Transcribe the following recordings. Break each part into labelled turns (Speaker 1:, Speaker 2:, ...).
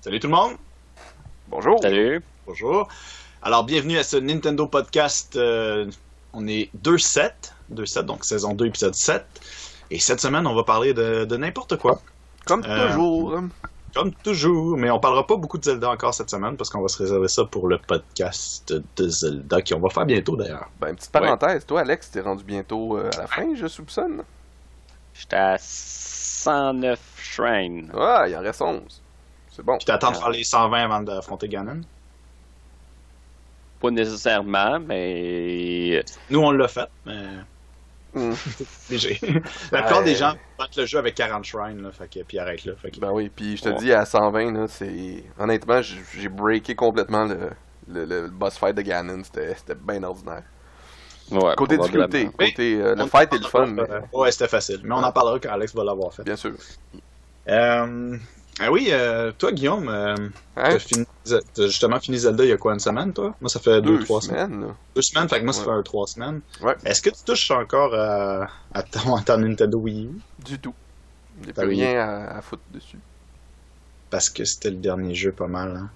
Speaker 1: Salut tout le monde.
Speaker 2: Bonjour.
Speaker 3: Salut.
Speaker 1: Bonjour. Alors, bienvenue à ce Nintendo Podcast. euh, on est 2-7, 2-7, donc saison 2, épisode 7. Et cette semaine, on va parler de, de n'importe quoi,
Speaker 2: Comme
Speaker 1: Euh,
Speaker 2: toujours.
Speaker 1: comme toujours. Mais on parlera pas beaucoup de Zelda encore cette semaine parce qu'on va se réserver ça pour le podcast de Zelda qu'on va faire bientôt d'ailleurs.
Speaker 2: Ben, petite parenthèse, toi, Alex, t'es rendu bientôt euh, à la fin, je soupçonne?
Speaker 3: J'étais à 109 shrines.
Speaker 2: Ah, il en reste 11. C'est bon.
Speaker 1: Puis t'attends de faire les 120 avant d'affronter Ganon?
Speaker 3: Pas nécessairement, mais
Speaker 1: Nous, on l'a fait, mais
Speaker 2: Hmm.
Speaker 1: léger. La plupart
Speaker 2: Ouais.
Speaker 1: des gens battent le jeu avec 40 shrines, là, fait que, puis arrêtent là. Fait que-
Speaker 2: Ben oui, puis je te
Speaker 1: Ouais.
Speaker 2: dis, à 120, là, c'est... Honnêtement, j'ai breaké complètement le, le, le boss fight de Ganon. C'était c'était bien ordinaire.
Speaker 3: ouais,
Speaker 2: Côté difficulté, côté... euh, le fight est le fun, mais...
Speaker 1: euh, Ouais, c'était facile. Mais on en parlera quand Alex va l'avoir fait.
Speaker 2: Bien sûr.
Speaker 1: Euh, ah oui, euh, toi, Guillaume, euh,
Speaker 2: Hein?
Speaker 1: t'as fini- t'as justement fini Zelda il y a quoi, une semaine, toi? Moi, ça fait deux,
Speaker 2: Deux
Speaker 1: trois semaines.
Speaker 2: semaines.
Speaker 1: Deux semaines, fait que moi, ça
Speaker 2: Ouais.
Speaker 1: fait un, trois semaines.
Speaker 2: Ouais.
Speaker 1: Est-ce que tu touches encore à, à ton, à ton Nintendo Wii U?
Speaker 2: Du tout. Il n'y a
Speaker 1: Ah
Speaker 2: plus rien à, à foutre dessus.
Speaker 1: Parce que c'était le dernier jeu pas mal, hein?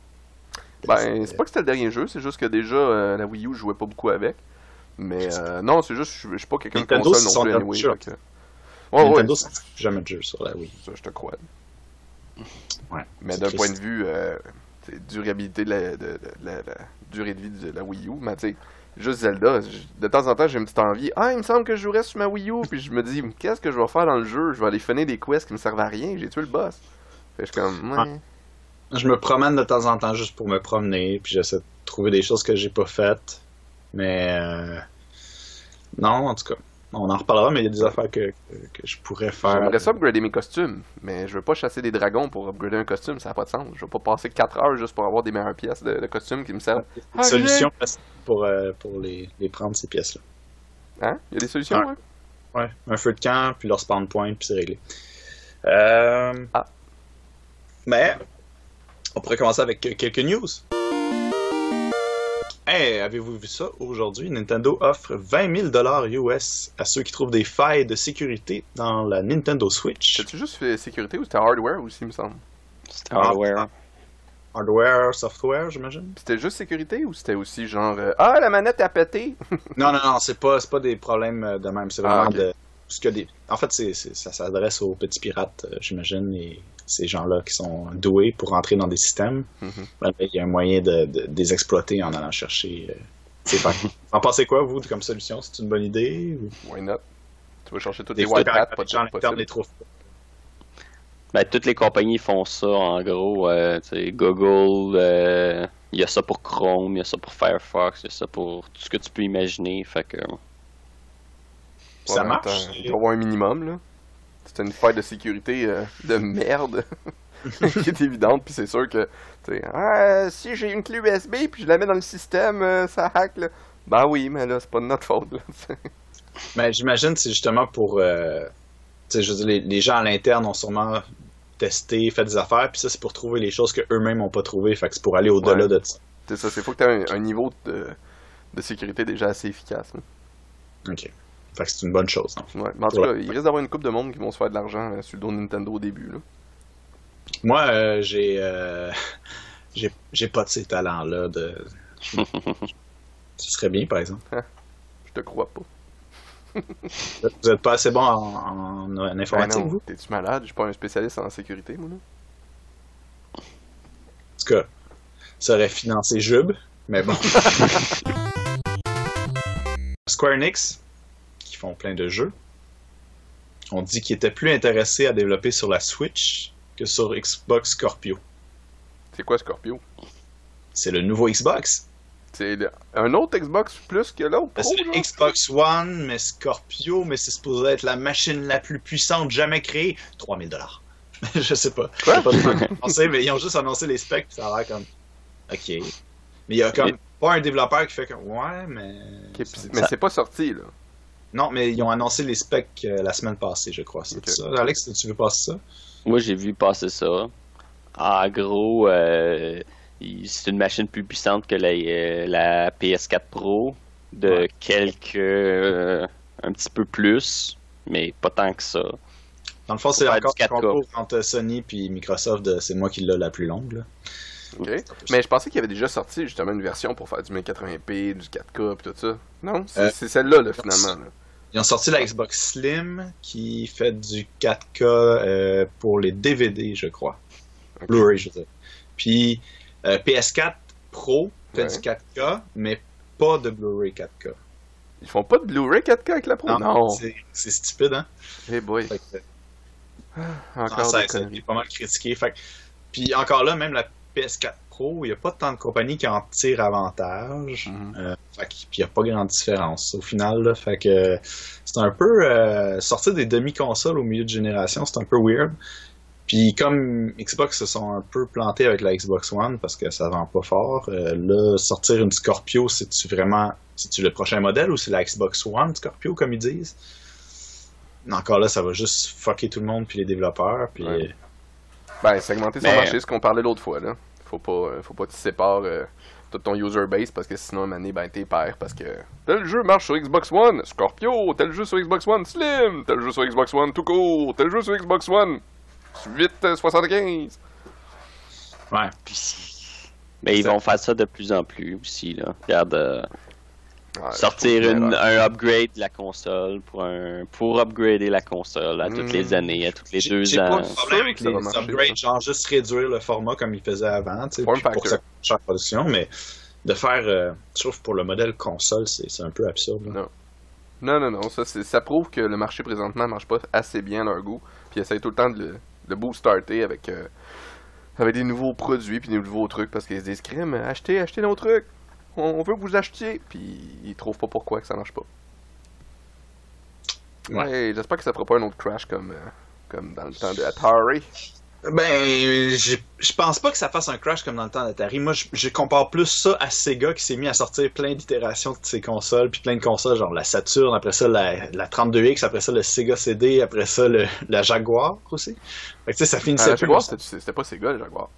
Speaker 2: Ben, c'est pas que c'était le dernier jeu, c'est juste que déjà, euh, la Wii U, je jouais pas beaucoup avec. Mais euh, non, c'est juste, je suis- je suis pas quelqu'un de
Speaker 1: Nintendo,
Speaker 2: console
Speaker 1: c'est
Speaker 2: non plus, anyway. que- Ouais, ouais,
Speaker 1: Nintendo, fait jamais de jeu sur la Wii.
Speaker 2: ça, je te crois.
Speaker 1: Ouais.
Speaker 2: Mais d'un point de vue euh, durabilité de la, de- de la- la durée de vie de la Wii U, mais tu sais, juste Zelda, de temps en temps j'ai une petite envie. Ah, il me semble que je jouerais sur ma Wii U, puis je me dis, qu'est-ce que je vais faire dans le jeu? Je vais aller finir des quests qui me servent à rien, j'ai tué le boss. Fait je ouais.
Speaker 1: Je me promène de temps en temps juste pour me promener, puis j'essaie de trouver des choses que j'ai pas faites. Mais euh, non, en tout cas, on en reparlera, mais il y a des affaires que, que, que je pourrais faire.
Speaker 2: J'aimerais ça upgrader mes costumes, mais je veux pas chasser des dragons pour upgrader un costume, ça n'a pas de sens. Je veux pas passer 4 heures juste pour avoir des meilleures pièces de, de costumes qui me servent.
Speaker 1: Une solution facile pour, euh, pour les, les prendre, ces pièces-là.
Speaker 2: Hein? Il y a des solutions,
Speaker 1: Ouais.
Speaker 2: hein?
Speaker 1: Ouais, un feu de camp, puis leur spawn point, puis c'est réglé. Euh...
Speaker 2: Ah.
Speaker 1: Mais, on pourrait commencer avec quelques news. Hey, avez-vous vu ça? Aujourd'hui? Nintendo offre 20 000 US à ceux qui trouvent des failles de sécurité dans la Nintendo Switch.
Speaker 2: C'était juste fait sécurité ou c'était hardware aussi, il me semble?
Speaker 3: C'était hardware.
Speaker 1: Hardware, software, j'imagine?
Speaker 2: C'était juste sécurité ou c'était aussi genre euh, Ah, la manette a pété
Speaker 1: Non, non, non, c'est pas, c'est pas des problèmes euh, de même. C'est vraiment
Speaker 2: Ah,
Speaker 1: de. Parce que des... En fait, c'est, c'est- ça s'adresse aux petits pirates, euh, j'imagine, et ces gens-là qui sont doués pour rentrer dans des systèmes.
Speaker 2: Mhm.
Speaker 1: Ben, Il y a un moyen de, de- de les exploiter en allant chercher. euh, ces failles. en pensez quoi, vous, comme solution? C'est une bonne idée ou...
Speaker 2: Why not? Tu vas chercher toutes
Speaker 1: Des
Speaker 2: les
Speaker 1: fois,
Speaker 2: white hats,
Speaker 1: les
Speaker 2: pas
Speaker 1: gens
Speaker 2: de
Speaker 1: l'interne
Speaker 2: possible.
Speaker 1: les trouvent pas.
Speaker 3: Ben, toutes les compagnies font ça, en gros. Euh, Google, euh, il y a ça pour Chrome, il y a ça pour Firefox, il y a ça pour tout ce que tu peux imaginer. Fait que,
Speaker 1: Ça
Speaker 2: Ouais,
Speaker 1: marche.
Speaker 2: Il doit avoir un minimum, là. C'est une faille de sécurité euh, de merde qui est évidente, puis c'est sûr que, tu sais, ah, si j'ai une clé USB puis je la mets dans le système, euh, ça hack, là. Ben oui, mais là, c'est pas de notre faute, là.
Speaker 1: Mais j'imagine que c'est justement pour. euh, tu sais, je veux dire, les, les gens à l'interne ont sûrement testé, fait des affaires, puis ça, c'est pour trouver les choses qu'eux-mêmes n'ont pas trouvées. Fait que c'est pour aller au-delà
Speaker 2: Ouais.
Speaker 1: de ça.
Speaker 2: c'est ça, c'est faut que tu aies un, un niveau de, de sécurité déjà assez efficace. là.
Speaker 1: Ok. Fait que c'est une bonne chose. non?
Speaker 2: Ouais. Mais en tout cas,
Speaker 1: la-
Speaker 2: il risque d'avoir une coupe de monde qui vont se faire de l'argent euh, sur le dos de Nintendo au début, là.
Speaker 1: Moi, euh, j'ai, euh, j'ai. J'ai pas de ces talents-là. De... Ce serait bien, par exemple.
Speaker 2: Je te crois pas.
Speaker 1: Vous êtes pas assez bon en, en- en informatique,
Speaker 2: Ben non,
Speaker 1: vous?
Speaker 2: T'es-tu malade? Je suis pas un spécialiste en sécurité, moi, là.
Speaker 1: En tout cas, ça aurait financé Jub, mais bon. Square Enix, font plein de jeux, ont dit qu'ils étaient plus intéressés à développer sur la Switch que sur Xbox Scorpio.
Speaker 2: C'est quoi Scorpio?
Speaker 1: C'est le nouveau Xbox.
Speaker 2: C'est un autre Xbox plus que l'autre?
Speaker 1: Ben, C'est le? Xbox One, mais Scorpio, mais c'est supposé être la machine la plus puissante jamais créée. 3000 dollars. Je sais pas.
Speaker 2: Quoi?
Speaker 1: Je sais pas penser, mais ils ont juste annoncé les specs, puis ça a l'air comme. Ok. Mais il y a comme pas un développeur qui fait comme. Ouais, mais.
Speaker 2: Ok, puis- mais c'est pas sorti, là.
Speaker 1: Non, mais ils ont annoncé les specs euh, la semaine passée, je crois. C'est ça. Alex, tu veux passer ça?
Speaker 3: Moi, j'ai vu passer ça. En gros, euh, c'est une machine plus puissante que la, euh, la PS4 Pro, de
Speaker 1: Ouais.
Speaker 3: quelques. euh, un petit peu plus, mais pas tant que ça.
Speaker 1: Dans le fond, c'est encore
Speaker 3: du 4K.
Speaker 1: un concours entre Sony puis Microsoft. C'est moi qui l'ai la plus longue. Là.
Speaker 2: Ok. Mais je pensais qu'il y avait déjà sorti justement une version pour faire du 1080p, du 4K pis tout ça. Non, c'est
Speaker 1: Euh,
Speaker 2: celle-là, là, finalement. là.
Speaker 1: Ils ont sorti la Xbox Slim qui fait du 4K euh, pour les DVD, je crois. Blu-ray, je veux dire. Puis euh, PS4 Pro fait
Speaker 2: Ouais.
Speaker 1: du 4K, mais pas de Blu-ray 4K.
Speaker 2: Ils font pas de Blu-ray 4K avec la Pro? Non.
Speaker 1: C'est c'est stupide, hein?
Speaker 2: Hey boy,
Speaker 1: Fait que,
Speaker 2: encore
Speaker 1: Ah, ça, ça a
Speaker 2: conneries.
Speaker 1: été pas mal critiqué. Fait que- Puis encore là, même la PS4 Pro, il n'y a pas tant de compagnies qui en tirent avantage. Euh, fait puis il n'y a pas grande différence au final. Là, fait que c'est un peu euh, sortir des demi-consoles au milieu de génération, c'est un peu weird. Puis comme Xbox se sont un peu plantés avec la Xbox One parce que ça vend pas fort, euh, là sortir une Scorpio, c'est-tu vraiment c'est-tu le prochain modèle ou c'est la Xbox One Scorpio comme ils disent? Encore là, ça va juste fucker tout le monde puis les développeurs. Puis
Speaker 2: Ouais. Ben, segmenter son
Speaker 3: Mais-
Speaker 2: marché, c'est ce qu'on parlait l'autre fois, là. Faut pas, euh, faut pas que tu sépares euh, tout ton user base parce que sinon, à ben, t'es père parce que tel jeu marche sur Xbox One, Scorpio, tel jeu sur Xbox One, Slim, tel jeu sur Xbox One, tout court, tel jeu sur Xbox One, 875.
Speaker 1: ouais.
Speaker 3: Puis- Mais ils vont faire ça de plus en plus aussi, là. Regarde, euh,
Speaker 2: Ouais,
Speaker 3: sortir une- un upgrade de la console pour un pour upgrader la console à toutes
Speaker 2: Hmm.
Speaker 3: les années, à toutes les deux
Speaker 1: j'ai
Speaker 3: ans.
Speaker 1: pas de problème avec les
Speaker 2: marcher,
Speaker 1: upgrades, genre juste réduire le format comme ils faisaient avant, pour que ça production, mais de faire, euh, je trouve pour le modèle console, c'est c'est un peu absurde. là.
Speaker 2: Non. Non, non, non, ça, c'est- ça prouve que le marché présentement marche pas assez bien à leur goût. Puis ils essayent tout le temps de le, de boost-starter avec, euh, avec des nouveaux produits puis des nouveaux trucs parce qu'ils se disent crème, achetez, achetez nos trucs. On, veut que vous achetiez. Puis ils trouvent pas pourquoi que ça marche pas.
Speaker 1: Ouais.
Speaker 2: Ouais, j'espère que ça fera pas un autre crash comme, euh, comme dans le temps de Atari.
Speaker 1: Ben, j'ai- je pense pas que ça fasse un crash comme dans le temps d'Atari. Moi, je, je compare plus ça à Sega qui s'est mis à sortir plein d'itérations de ses consoles, puis plein de consoles, genre la Saturn, après ça la, la 32X, après ça le Sega CD, après ça le, la Jaguar aussi. Fait que tu sais, ça
Speaker 2: Ah,
Speaker 1: finissait
Speaker 2: la
Speaker 1: plus.
Speaker 2: Jaguar, c'était c'était pas Sega, le Jaguar.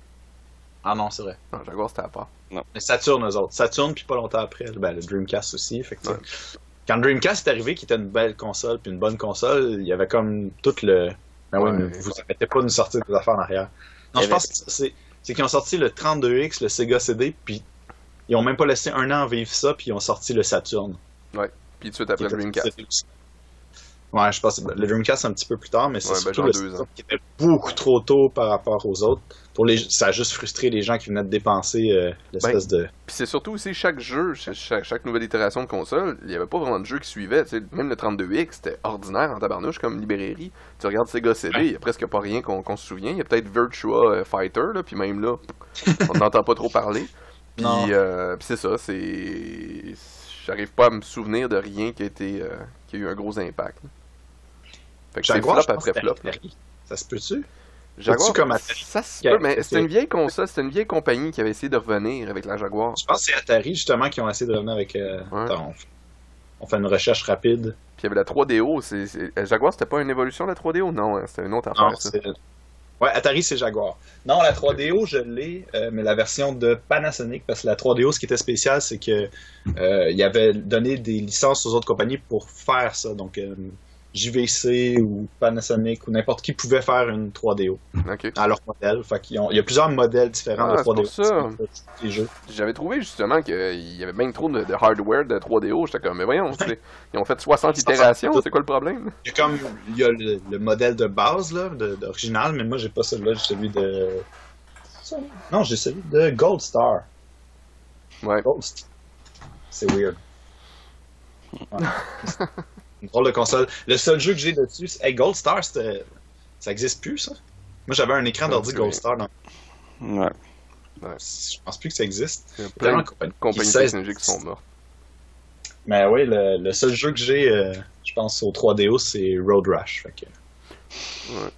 Speaker 1: Ah non, c'est vrai.
Speaker 2: Non, Jaguar, c'était à part.
Speaker 1: Mais Saturn, eux autres. Saturn, puis pas longtemps après, ben, le Dreamcast aussi. Fait que, tu sais,
Speaker 2: Ouais.
Speaker 1: Quand le Dreamcast est arrivé, qui était une belle console, puis une bonne console, il y avait comme tout le. Ben oui,
Speaker 2: Ouais.
Speaker 1: mais vous arrêtez pas de nous sortir des affaires en arrière. Non, je pense que c'est c'est qu'ils ont sorti le 32X, le Sega CD, puis ils ont même pas laissé un an vivre ça, puis ils ont sorti le Saturn.
Speaker 2: Puis tout de suite après le Dreamcast.
Speaker 1: Ouais, je pense le Dreamcast c'est un petit peu plus tard, mais c'est
Speaker 2: Ouais, ben,
Speaker 1: surtout le
Speaker 2: ans.
Speaker 1: qui était beaucoup trop tôt par rapport aux autres. Pour les, ça a juste frustré les gens qui venaient de dépenser euh, l'espèce de.
Speaker 2: Puis c'est surtout aussi chaque jeu, ch- chaque, chaque nouvelle itération de console, il y avait pas vraiment de jeu qui suivait. Même le 32X, c'était ordinaire en tabarnouche comme librairie. Tu regardes Sega CD, il y a presque pas rien qu'on se souvient. Il y a peut-être Virtua euh, Fighter, là, puis même là, on n'entend pas trop parler. Puis euh, c'est ça, c'est. J'arrive pas à me souvenir de rien qui a, été, euh, qui a eu un gros impact. Fait que c'est flop après flop.
Speaker 1: Ça se peut-tu?
Speaker 2: Jaguar,
Speaker 1: comme Atari?
Speaker 2: ça se peut, mais c'était une vieille console, c'était une vieille compagnie qui avait essayé de revenir avec la Jaguar.
Speaker 1: Je pense que c'est Atari justement qui ont essayé de revenir avec. euh,
Speaker 2: Ouais.
Speaker 1: attends, on, fait une recherche rapide.
Speaker 2: Puis il y avait la 3DO. c'est Jaguar, c'était pas une évolution de la 3DO? Non, hein, c'était une autre affaire.
Speaker 1: Ouais, Atari c'est Jaguar. Non, la 3DO je l'ai, euh, mais la version de Panasonic, parce que la 3DO ce qui était spécial, c'est que euh, il avait donné des licences aux autres compagnies pour faire ça. Donc euh, JVC ou Panasonic ou n'importe qui pouvait faire une 3DO
Speaker 2: Ok.
Speaker 1: à leur modèle. Fait qu'ils ont- il y a plusieurs modèles différents
Speaker 2: Ah,
Speaker 1: de
Speaker 2: c'est pour
Speaker 1: 3DO.
Speaker 2: ça.
Speaker 1: Les jeux.
Speaker 2: J'avais trouvé justement qu'il y avait bien trop de, de hardware de 3DO. J'étais comme, mais voyons, ils ont fait 60 itérations, c'est quoi le problème?
Speaker 1: Il y a comme il y a le, le modèle de base là, d'original, mais moi j'ai pas celui-là, j'ai celui de. Non, j'ai celui de Gold Star.
Speaker 2: Ouais.
Speaker 1: Gold Star. C'est weird. Ouais. Une drôle de console. Le seul jeu que j'ai dessus, c'est. Hey, Gold Star. Ça existe plus, ça? Moi j'avais un écran d'ordi Gold. Star. Dans...
Speaker 3: Ouais.
Speaker 1: Je pense plus que ça existe.
Speaker 2: Il y a plein
Speaker 1: de compagnies cessent
Speaker 2: technologiques qui sont mortes.
Speaker 1: Mais oui, le, le seul jeu que j'ai, euh, je pense, au 3DO, c'est Road Rush. Fait que...
Speaker 2: Ouais.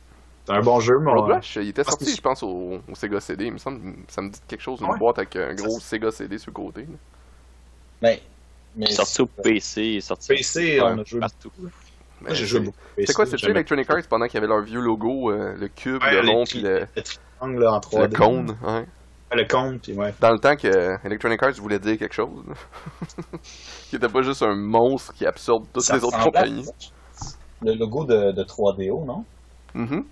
Speaker 1: C'est un bon jeu, mais
Speaker 2: Road Rush, il était sorti,
Speaker 1: que-
Speaker 2: je pense, au, au Sega CD. Il me semble, ça me dit quelque chose, une
Speaker 1: Ouais.
Speaker 2: boîte avec un gros Sega CD sur le côté. là.
Speaker 1: Mais, mais
Speaker 3: Il est sorti au PC, sorti
Speaker 1: PC, on a joué
Speaker 3: partout.
Speaker 1: Moi, j'ai joué
Speaker 2: c'est-
Speaker 1: beaucoup. PC,
Speaker 2: C'est quoi, c'est-tu Electronic Arts pendant qu'il y avait leur vieux logo, euh, le cube,
Speaker 1: Ouais,
Speaker 2: le rond,
Speaker 1: petits-
Speaker 2: puis le,
Speaker 1: Le triangle là, en 3D.
Speaker 2: le cône? Ouais.
Speaker 1: Ouais, Le cône, puis ouais.
Speaker 2: Dans le temps que euh, Electronic Arts voulait dire quelque chose. qui était pas juste un monstre qui absorbe toutes
Speaker 1: Ça
Speaker 2: les autres compagnies.
Speaker 1: Le logo de, de 3DO, non?
Speaker 2: Mhm.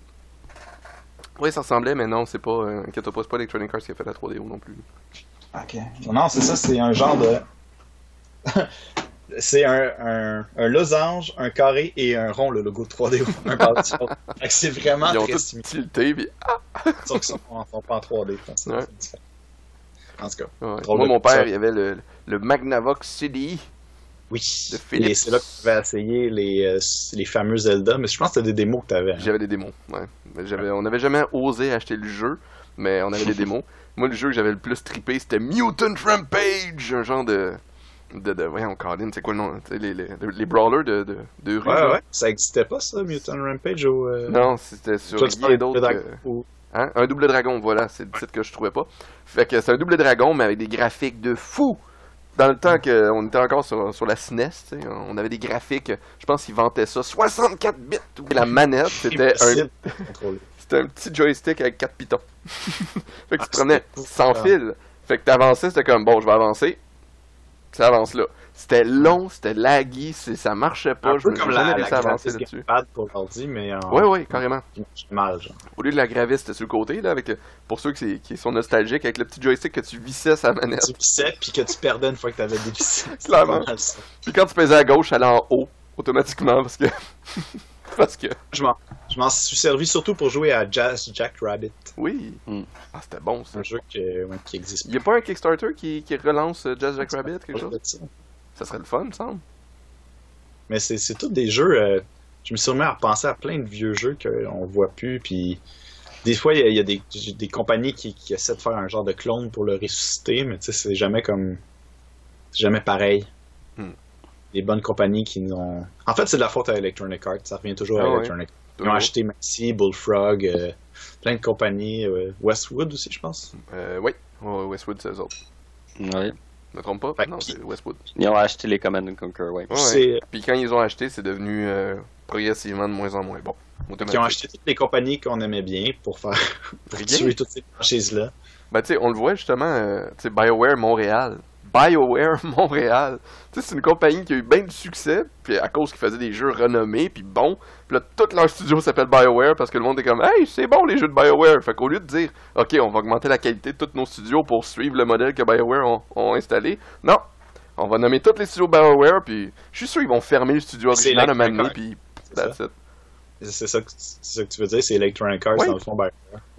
Speaker 2: Oui, ça ressemblait, mais non, c'est pas. Euh, inquiète-toi pas, c'est pas Electronic Arts qui a fait la 3DO non plus.
Speaker 1: Ok. Non, c'est ça, c'est un genre de. C'est un, un, un losange, un carré et un rond, le logo de 3D. un par-dessus l'autre. Fait que c'est vraiment
Speaker 2: Ils ont
Speaker 1: très similaire.
Speaker 2: tilté, puis. Ah!
Speaker 1: Sauf qu'ils sont, sont pas en 3D. je pense.
Speaker 2: Ouais.
Speaker 1: C'est différent. En tout cas,
Speaker 2: Ouais. Moi, mon père, il avait le, le Magnavox CDI.
Speaker 1: oui. Et c'est là que tu pouvais essayer les, euh, les fameux Zelda, mais je pense que c'était des démos que t'avais. hein.
Speaker 2: J'avais des démos. Ouais. On n'avait jamais osé acheter le jeu, mais on avait des démos. Moi, le jeu que j'avais le plus trippé, c'était Mutant Rampage, un genre de. De, de voyons, Colin, c'est quoi le nom les, les, les brawlers de, de, de rue.
Speaker 1: Ouais, ouais. Ça existait pas, ça, Mutant Rampage au. euh,
Speaker 2: Non, c'était sur rien d'autre. Que-
Speaker 1: ou-
Speaker 2: Hein? Un double dragon, voilà, c'est le titre que je trouvais pas. Fait que c'est un double dragon, mais avec des graphiques de fou. Dans le temps qu'on était encore sur, sur la SNES, on avait des graphiques, je pense qu'ils vantaient ça, 64 bits. Et la manette, c'était un, c'était un petit joystick avec 4 pitons. fait que tu
Speaker 1: Ah,
Speaker 2: prenais sans fil. Fait que t'avançais, c'était comme, bon, je vais avancer. Ça avance là. C'était long, c'était laggy, ça marchait pas.
Speaker 1: Un
Speaker 2: je
Speaker 1: peu
Speaker 2: me
Speaker 1: comme
Speaker 2: jamais
Speaker 1: la, la
Speaker 2: avancer là-dessus.
Speaker 1: Pour mais en.
Speaker 2: Ouais, ouais, carrément.
Speaker 1: mal, genre.
Speaker 2: Au lieu de la Gravis, c'était sur le côté, là, avec, euh, pour ceux qui, sont nostalgiques, avec le petit joystick que tu vissais sa manette.
Speaker 1: Tu pissais, puis que tu perdais une fois que t'avais dévissé.
Speaker 2: Clairement. Puis quand tu pesais à gauche, elle allait en haut, automatiquement, parce que... parce que...
Speaker 1: Je m'en, je m'en suis servi surtout pour jouer à Jazz Jack Rabbit.
Speaker 2: Oui.
Speaker 3: Hmm.
Speaker 2: Ah, c'était bon, ça.
Speaker 1: Un jeu que, ouais, qui existe
Speaker 2: Y a pas un Kickstarter qui, qui relance euh, Jazz Jack Rabbit, quelque chose?
Speaker 1: ça.
Speaker 2: Ça serait le fun, me semble.
Speaker 1: Mais c'est, c'est tous des jeux. euh, je me suis remis à repenser à plein de vieux jeux qu'on voit plus. Puis des fois, il y a, il y a des, des compagnies qui, qui essaient de faire un genre de clone pour le ressusciter, mais tu sais, c'est jamais comme. C'est jamais pareil. Les bonnes compagnies qui nous ont. En fait, c'est de la faute à Electronic Arts. Ça revient toujours à
Speaker 2: Ah ouais.
Speaker 1: Electronic Arts. Ils ont acheté Maxi, Bullfrog, euh, plein de compagnies. euh, Westwood aussi, je pense.
Speaker 2: Euh, oui. Westwood, c'est eux autres.
Speaker 3: Ouais.
Speaker 2: Je me trompe pas?
Speaker 1: Fait
Speaker 2: non, c'est Westwood.
Speaker 3: Ils ont acheté les Command and Conquer, ouais.
Speaker 2: Ouais. Puis quand ils ont acheté, c'est devenu euh, progressivement de moins en moins bon.
Speaker 1: Qui ont acheté toutes les compagnies qu'on aimait bien pour faire pour tuer toutes ces franchises-là.
Speaker 2: Ben, tu sais, on le voit justement, euh, tu sais, BioWare Montréal. BioWare Montréal. Tu sais, c'est une compagnie qui a eu bien du succès, puis à cause qu'ils faisaient des jeux renommés, puis bons. Puis là, tout leur studio s'appelle BioWare parce que le monde est comme, hey, c'est bon les jeux de BioWare. Fait qu'au lieu de dire, ok, on va augmenter la qualité de tous nos studios pour suivre le modèle que BioWare ont, ont installé, non. On va nommer tous les studios BioWare, puis je suis sûr qu'ils vont fermer le studio original à un moment donné, puis
Speaker 1: C'est
Speaker 2: that's it.
Speaker 1: C'est ça, que- c'est ça que tu veux dire, c'est Electronic Arts
Speaker 2: Oui.
Speaker 1: dans le fond. Ben,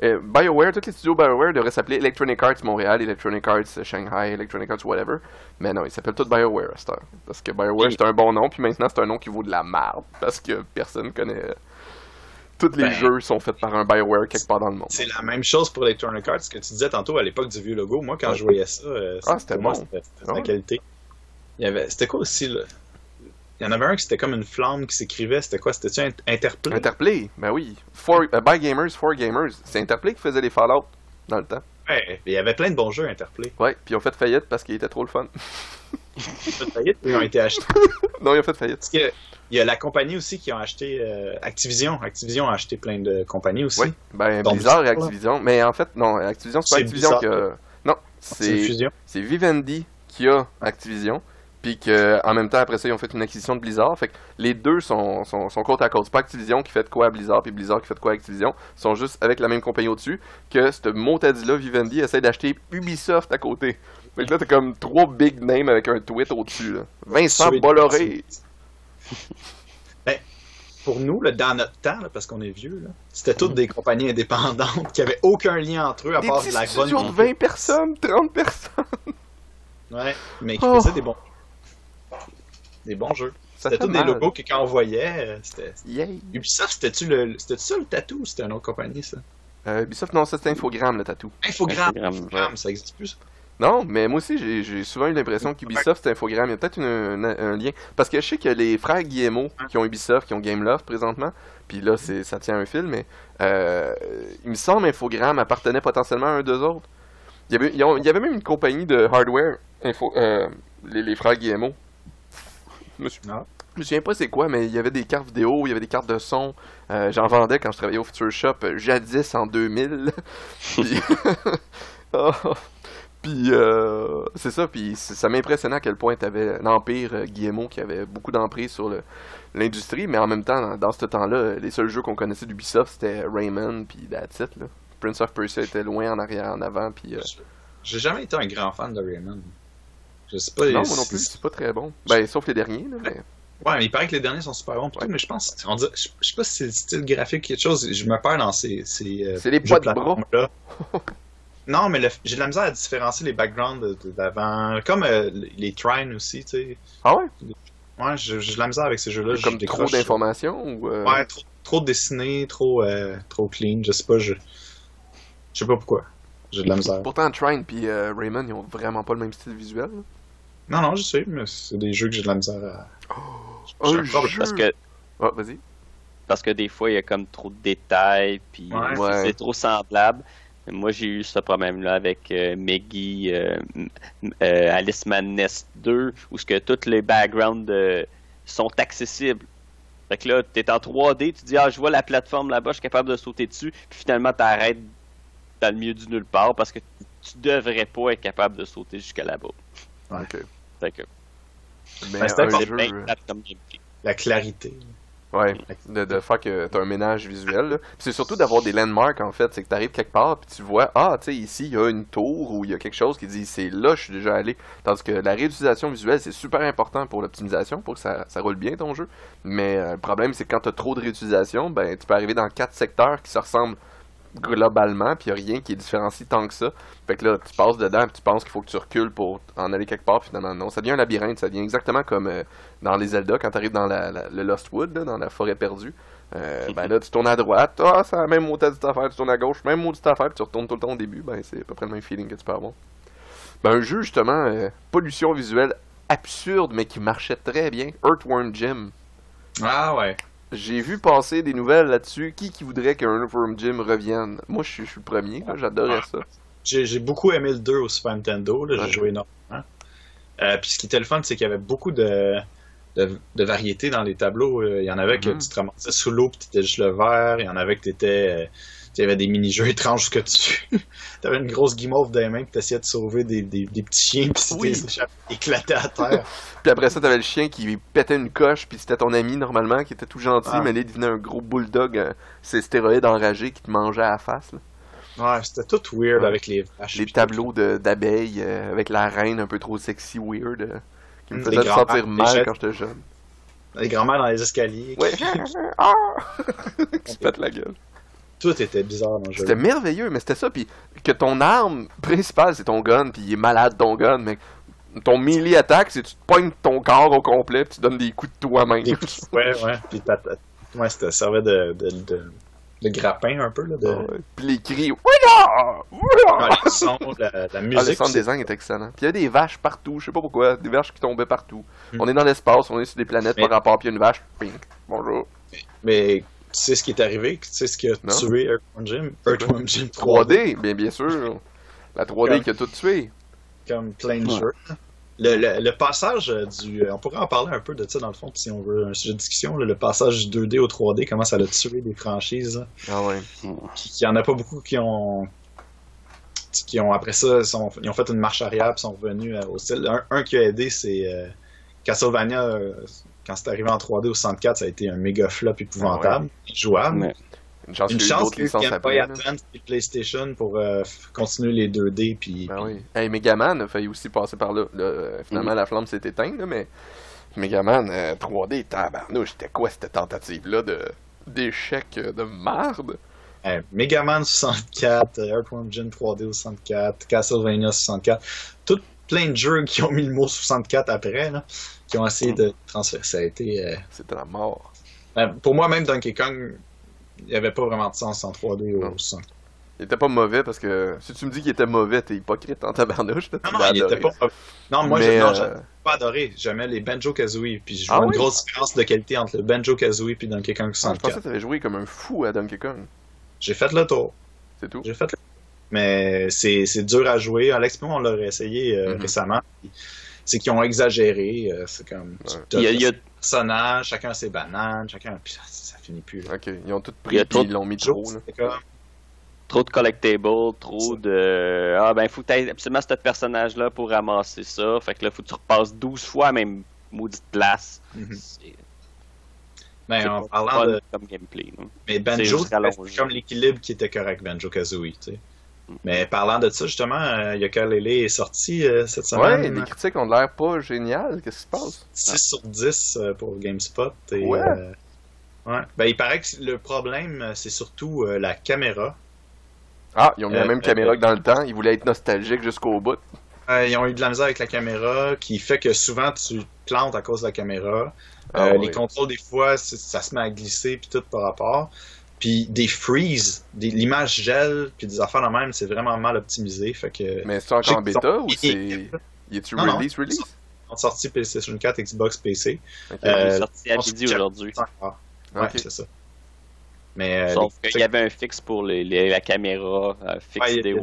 Speaker 2: Euh, BioWare, tous les studios BioWare devraient s'appeler Electronic Arts Montréal, Electronic Arts Shanghai, Electronic Arts whatever. Mais non, ils s'appellent tous BioWare à cette heure. Parce que BioWare, c'est un bon nom, puis maintenant, c'est un nom qui vaut de la merde. Parce que personne connaît. Tous les
Speaker 1: Ben-
Speaker 2: jeux sont faits par un BioWare quelque part dans le monde.
Speaker 1: c'est la même chose pour Electronic Arts que tu disais tantôt à l'époque du vieux logo. Moi, quand je voyais ça, euh,
Speaker 2: Ah, c'était bon.
Speaker 1: c'était
Speaker 2: Ah
Speaker 1: la
Speaker 2: ouais.
Speaker 1: qualité. C'était quoi aussi là? Il y en avait un qui c'était comme une flamme qui s'écrivait. C'était quoi? C'était-tu Int- Interplay?
Speaker 2: Interplay, ben oui. For, euh, by Gamers, for Gamers. C'est Interplay qui faisait les Fallout dans le temps.
Speaker 1: Ouais, il y avait plein de bons jeux Interplay.
Speaker 2: Ouais, puis ils ont fait faillite parce qu'ils étaient trop le fun.
Speaker 1: Ils ont été achetés.
Speaker 2: non, ils ont fait faillite.
Speaker 1: Parce que il y a la compagnie aussi qui ont acheté euh, Activision. Activision a acheté plein de compagnies aussi.
Speaker 2: Oui, ben Blizzard et. Activision. Mais en fait, non, Activision, c'est pas Activision qui a... Non,
Speaker 1: c'est
Speaker 2: Vivendi qui a Activision, puis que en même temps après ça ils ont fait une acquisition de Blizzard. Fait que les deux sont, sont, sont côte à côte. C'est pas Activision qui fait de quoi à Blizzard, puis Blizzard qui fait de quoi à Activision. Ils sont juste avec la même compagnie au-dessus. Que ce motadi-là, Vivendi, essaie d'acheter Ubisoft à côté. Fait que là t'as comme trois big names avec un tweet au-dessus. là. Vincent Bolloré.
Speaker 1: Ben, pour nous, là, dans notre temps, là, parce qu'on est vieux, là, c'était toutes des compagnies indépendantes qui avaient aucun lien entre eux à
Speaker 2: Des
Speaker 1: part de la bonne
Speaker 2: de 20 personnes, 30 personnes.
Speaker 1: Ouais, mais qui
Speaker 2: Oh.
Speaker 1: faisaient des bons Des bons jeux. C'était tous des logos que quand on voyait, euh, c'était.
Speaker 2: Yay.
Speaker 1: Ubisoft, c'était-tu le. C'était ça le tatou ou c'était une autre compagnie ça?
Speaker 2: Euh, Ubisoft, non, ça c'est Infogrames le tatou.
Speaker 1: Infogramme.
Speaker 3: Infogramme,
Speaker 1: Infogramme, ça existe plus. ça?
Speaker 2: Non, mais moi aussi, j'ai- j'ai souvent eu l'impression qu'Ubisoft, c'est Infogrames. Il y a peut-être une- un, un lien. Parce que je sais a les frères Guillemot qui ont Ubisoft, qui ont Gameloft présentement. Puis là, c'est ça tient un fil, mais euh, il me semble Infogrames appartenait potentiellement à un d'eux autres. Il y, avait, il y avait même une compagnie de hardware, Info, euh, les, les frères Guillemot. Je me, suis-
Speaker 1: Ah.
Speaker 2: je me souviens pas c'est quoi, mais il y avait des cartes vidéo, il y avait des cartes de son. Euh, J'en vendais quand je travaillais au Future Shop, euh, jadis en 2000. Puis, Oh. Puis euh, c'est ça, puis ça m'impressionnait à quel point t'avais l'Empire euh, Guillemot qui avait beaucoup d'emprise sur l'industrie, mais en même temps, dans, dans ce temps-là, les seuls jeux qu'on connaissait d'Ubisoft c'était Rayman puis That's It, là. Prince of Persia était loin en arrière, en avant, puis euh,
Speaker 1: J'ai jamais été un grand fan de Rayman. Je sais pas.
Speaker 2: non, moi
Speaker 1: si-
Speaker 2: non plus, c'est pas très bon. Ben, sauf les derniers, là, mais...
Speaker 1: Ouais, mais il paraît que les derniers sont super bons, tout, mais je pense, on je, je sais pas si c'est le style graphique quelque chose, je me perds dans ces, ces euh,
Speaker 2: C'est les poids de bras.
Speaker 1: plateforme-là. non, mais j'ai de la misère à différencier les backgrounds d'avant, comme euh, les Trine aussi, tu sais.
Speaker 2: Ah ouais?
Speaker 1: Ouais, j'ai de la misère avec ces jeux-là. je
Speaker 2: Comme trop d'informations ou... euh,
Speaker 1: Ouais, trop, trop dessiné, trop, euh, trop clean, je sais pas, je, je sais pas pourquoi. J'ai de la misère.
Speaker 2: Pourtant, Trine puis euh, Rayman, ils ont vraiment pas le même style visuel. là.
Speaker 1: Non, non, je sais, mais c'est des jeux que j'ai de la misère à.
Speaker 2: Un jeu...
Speaker 3: Parce que,
Speaker 2: vas-y.
Speaker 3: parce que des fois, il y a comme trop de détails, puis
Speaker 1: Ouais.
Speaker 3: c'est-
Speaker 2: Ouais.
Speaker 3: c'est trop semblable. Moi, j'ai eu ce problème-là avec euh, Meggy, euh, euh, Alice Madness 2, où ce que tous les backgrounds euh, sont accessibles. Fait que là, t'es en 3D, tu dis, ah, je vois la plateforme là-bas, je suis capable de sauter dessus, puis finalement, t'arrêtes dans le milieu du nulle part parce que tu devrais pas être capable de sauter jusqu'à là-bas.
Speaker 2: Ok.
Speaker 3: Fait que
Speaker 2: Mais
Speaker 1: Ben, c'était
Speaker 2: un jeu...
Speaker 3: bien
Speaker 2: euh,
Speaker 3: comme.
Speaker 1: La clarité.
Speaker 2: Ouais, de, de faire que t'as un ménage visuel. c'est surtout d'avoir des landmarks en fait, c'est que t'arrives quelque part puis tu vois ah tu sais ici il y a une tour ou il y a quelque chose qui dit c'est là je suis déjà allé. Tandis que la réutilisation visuelle c'est super important pour l'optimisation pour que ça, ça roule bien ton jeu. Mais euh, le problème c'est que quand t'as trop de réutilisation ben tu peux arriver dans quatre secteurs qui se ressemblent globalement puis y a rien qui est différencié tant que ça. Fait que là tu passes dedans puis tu penses qu'il faut que tu recules pour en aller quelque part finalement non ça devient un labyrinthe ça devient exactement comme euh, dans les Zelda quand t'arrives dans la, la- le Lost Wood là, dans la forêt perdue. Euh, ben là, tu tournes à droite, ah, c'est la même maudite affaire, tu tournes à gauche, même maudite affaire, puis tu retournes tout le temps au début, ben c'est à peu près le même feeling que tu peux avoir. Ben un jeu, justement, euh, pollution visuelle absurde, mais qui marchait très bien, Earthworm Jim.
Speaker 1: Ah ouais.
Speaker 2: J'ai vu passer des nouvelles là-dessus, qui qui voudrait qu'un Earthworm Jim revienne? Moi, je suis le premier, j'adorais ça.
Speaker 1: J'ai beaucoup aimé le 2 au Super Nintendo, j'ai
Speaker 2: Ouais.
Speaker 1: joué énormément. Euh, puis ce qui était le fun, c'est qu'il y avait beaucoup de, de, de variétés dans les tableaux. euh. Il y en avait que
Speaker 2: Mhm.
Speaker 1: tu te ramassais sous l'eau puis t'étais juste le vert. Il y en avait que t'étais... euh, il y avait des mini-jeux étranges que tu... T'avais une grosse guimauve dans les mains puis t'essayais de sauver des, des, des petits chiens puis
Speaker 2: Oui.
Speaker 1: c'était éclaté à terre.
Speaker 2: Puis après ça, t'avais le chien qui pétait une coche, puis c'était ton ami normalement, qui était tout gentil,
Speaker 1: Ah.
Speaker 2: mais là, il devenait un gros bulldog, euh, c'est stéroïde enragé qui te mangeait à la face. là.
Speaker 1: Ouais, c'était tout weird
Speaker 2: Ouais.
Speaker 1: avec les vaches.
Speaker 2: les tableaux d'abeilles euh, avec la reine un peu trop sexy, weird, euh, qui me
Speaker 1: Mm,
Speaker 2: faisait sentir mal quand j'étais jeune.
Speaker 1: Les grands-mères dans les escaliers.
Speaker 2: Ouais. ah! qui se pète la gueule.
Speaker 1: Tout était bizarre dans le jeu.
Speaker 2: C'était merveilleux, mais c'était ça. Puis que ton arme principale, c'est ton gun, puis il est malade ton gun, mais ton melee attaque, c'est tu te pognes ton corps au complet, puis tu donnes des coups de toi-même.
Speaker 1: Des coups de- Ouais, ouais. Puis ouais, ça servait de, de, de, de grappin un peu, là. De...
Speaker 2: Ouais. Puis les cris!
Speaker 1: Ouais, le son, la, la
Speaker 2: Ah, le
Speaker 1: musique.
Speaker 2: sound
Speaker 1: aussi.
Speaker 2: design est excellent. Puis il y a des vaches partout, je sais pas pourquoi, des vaches qui tombaient partout.
Speaker 1: Hmm.
Speaker 2: On est dans l'espace, on est sur des planètes
Speaker 1: Mais-
Speaker 2: par rapport, puis il y a une vache, ping, bonjour.
Speaker 1: Mais tu sais ce qui est arrivé? Tu sais ce qui a
Speaker 2: Non.
Speaker 1: tué Earthworm Jim? Earthworm Jim 3D,
Speaker 2: 3D, bien bien sûr. La 3D
Speaker 1: Comme-
Speaker 2: qui a tout tué.
Speaker 1: comme plein de
Speaker 3: Ouais.
Speaker 1: jeux. Le, le, le passage euh, du... euh, On pourrait en parler un peu de ça, dans le fond, si on veut un sujet de discussion. là, le passage du 2D au 3D, comment ça a tué des franchises. là.
Speaker 2: Ah ouais.
Speaker 1: Puis qu'il y en a pas beaucoup qui ont... qui ont, après ça, sont- ils ont fait une marche arrière et sont revenus euh, au style. Un, un qui a aidé, c'est euh, Castlevania, quand c'est arrivé en 3D au 64, ça a été un méga flop épouvantable, jouable.
Speaker 3: Ouais.
Speaker 2: Une chance
Speaker 1: Une chance qu'il y
Speaker 2: licences
Speaker 1: ait pas attendre sur PlayStation pour euh, continuer les 2D. Puis,
Speaker 2: Ben oui. Hey, Megaman a failli aussi passer par là. Là, euh, finalement,
Speaker 3: Mhm.
Speaker 2: la flamme s'est éteinte, là, mais Megaman euh, 3D, tabarnouche, c'était quoi cette tentative-là de d'échec euh, de marde?
Speaker 1: euh, Mega Man 64, euh, Earthworm Jim 3D au 64, Castlevania 64, tout plein de jeux qui ont mis le mot 64 après, là, qui ont essayé de transférer. Ça a été. euh,
Speaker 2: C'était la mort.
Speaker 1: ben, pour moi, même Donkey Kong, il n'y avait pas vraiment de sens en 3D
Speaker 2: Non.
Speaker 1: au 64.
Speaker 2: Il était pas mauvais parce que si tu me dis qu'il était mauvais, t'es hypocrite en tabarnouche. tu
Speaker 1: Non, non, il
Speaker 2: adoré.
Speaker 1: était pas. Non, moi, j'ai
Speaker 2: euh,
Speaker 1: pas adoré. J'aimais les Banjo Kazooie. Puis je
Speaker 2: Ah
Speaker 1: vois une
Speaker 2: oui?
Speaker 1: grosse différence de qualité entre le Banjo Kazooie et Donkey Kong
Speaker 2: ah, je pensais
Speaker 1: 64.
Speaker 2: que t'avais joué comme un fou à Donkey Kong.
Speaker 1: J'ai fait le tour.
Speaker 2: C'est tout.
Speaker 1: J'ai fait le Mais c'est c'est dur à jouer. Alex, moi, on l'a essayé euh,
Speaker 2: Mhm.
Speaker 1: récemment. C'est qu'ils ont exagéré. euh, c'est comme.
Speaker 2: Ouais.
Speaker 3: Il y a, il y a-
Speaker 1: des personnages, chacun a ses bananes, chacun. Puis ça, ça finit plus. Là.
Speaker 2: Ok, ils ont tout pris ils l'ont mis trop. Là.
Speaker 1: comme.
Speaker 3: trop de collectables, trop de. Ah, ben, faut que tu absolument ce personnage-là pour ramasser ça. Fait que là, faut que tu repasses 12 fois même maudite place. C'est-
Speaker 1: Ben, en
Speaker 3: pas
Speaker 1: parlant de.
Speaker 3: comme gameplay.
Speaker 1: Mais Banjo, c'est comme l'équilibre qui était correct, Banjo Kazooie, tu sais. Mais parlant de ça, justement, euh, Yooka-Laylee est sorti euh, cette
Speaker 2: Ouais,
Speaker 1: semaine.
Speaker 2: les critiques ont l'air pas géniales. Qu'est-ce qui se passe?
Speaker 1: 6 sur 10 euh, pour GameSpot. Et,
Speaker 2: Ouais.
Speaker 1: euh, ouais. Ben, il paraît que le problème, c'est surtout la caméra.
Speaker 2: Ah, ils ont mis la même caméra que dans le temps. Ils voulaient être nostalgiques jusqu'au bout.
Speaker 1: Ils ont eu de la misère avec la caméra, qui fait que souvent tu te plantes à cause de la caméra.
Speaker 2: Ah ouais.
Speaker 1: Les contrôles, des fois, ça se met à glisser, puis tout par rapport. Puis des freeze, des- l'image gèle, puis des affaires de même, c'est vraiment mal optimisé. Fait que.
Speaker 2: Mais c'est encore en bêta ou c'est. Y est-tu
Speaker 1: Non, non.
Speaker 2: release, release?
Speaker 1: Ils ont sorti PlayStation 4, Xbox, PC.
Speaker 2: Ok.
Speaker 3: Il est
Speaker 1: Euh,
Speaker 3: sorti à
Speaker 1: on
Speaker 3: midi aujourd'hui.
Speaker 1: encore. Ouais, c'est ça. Mais. euh,
Speaker 3: Sauf
Speaker 1: les-
Speaker 3: qu'il y avait un fixe pour les, les- la caméra, euh, fixe
Speaker 1: Ouais, il y a
Speaker 3: vidéo.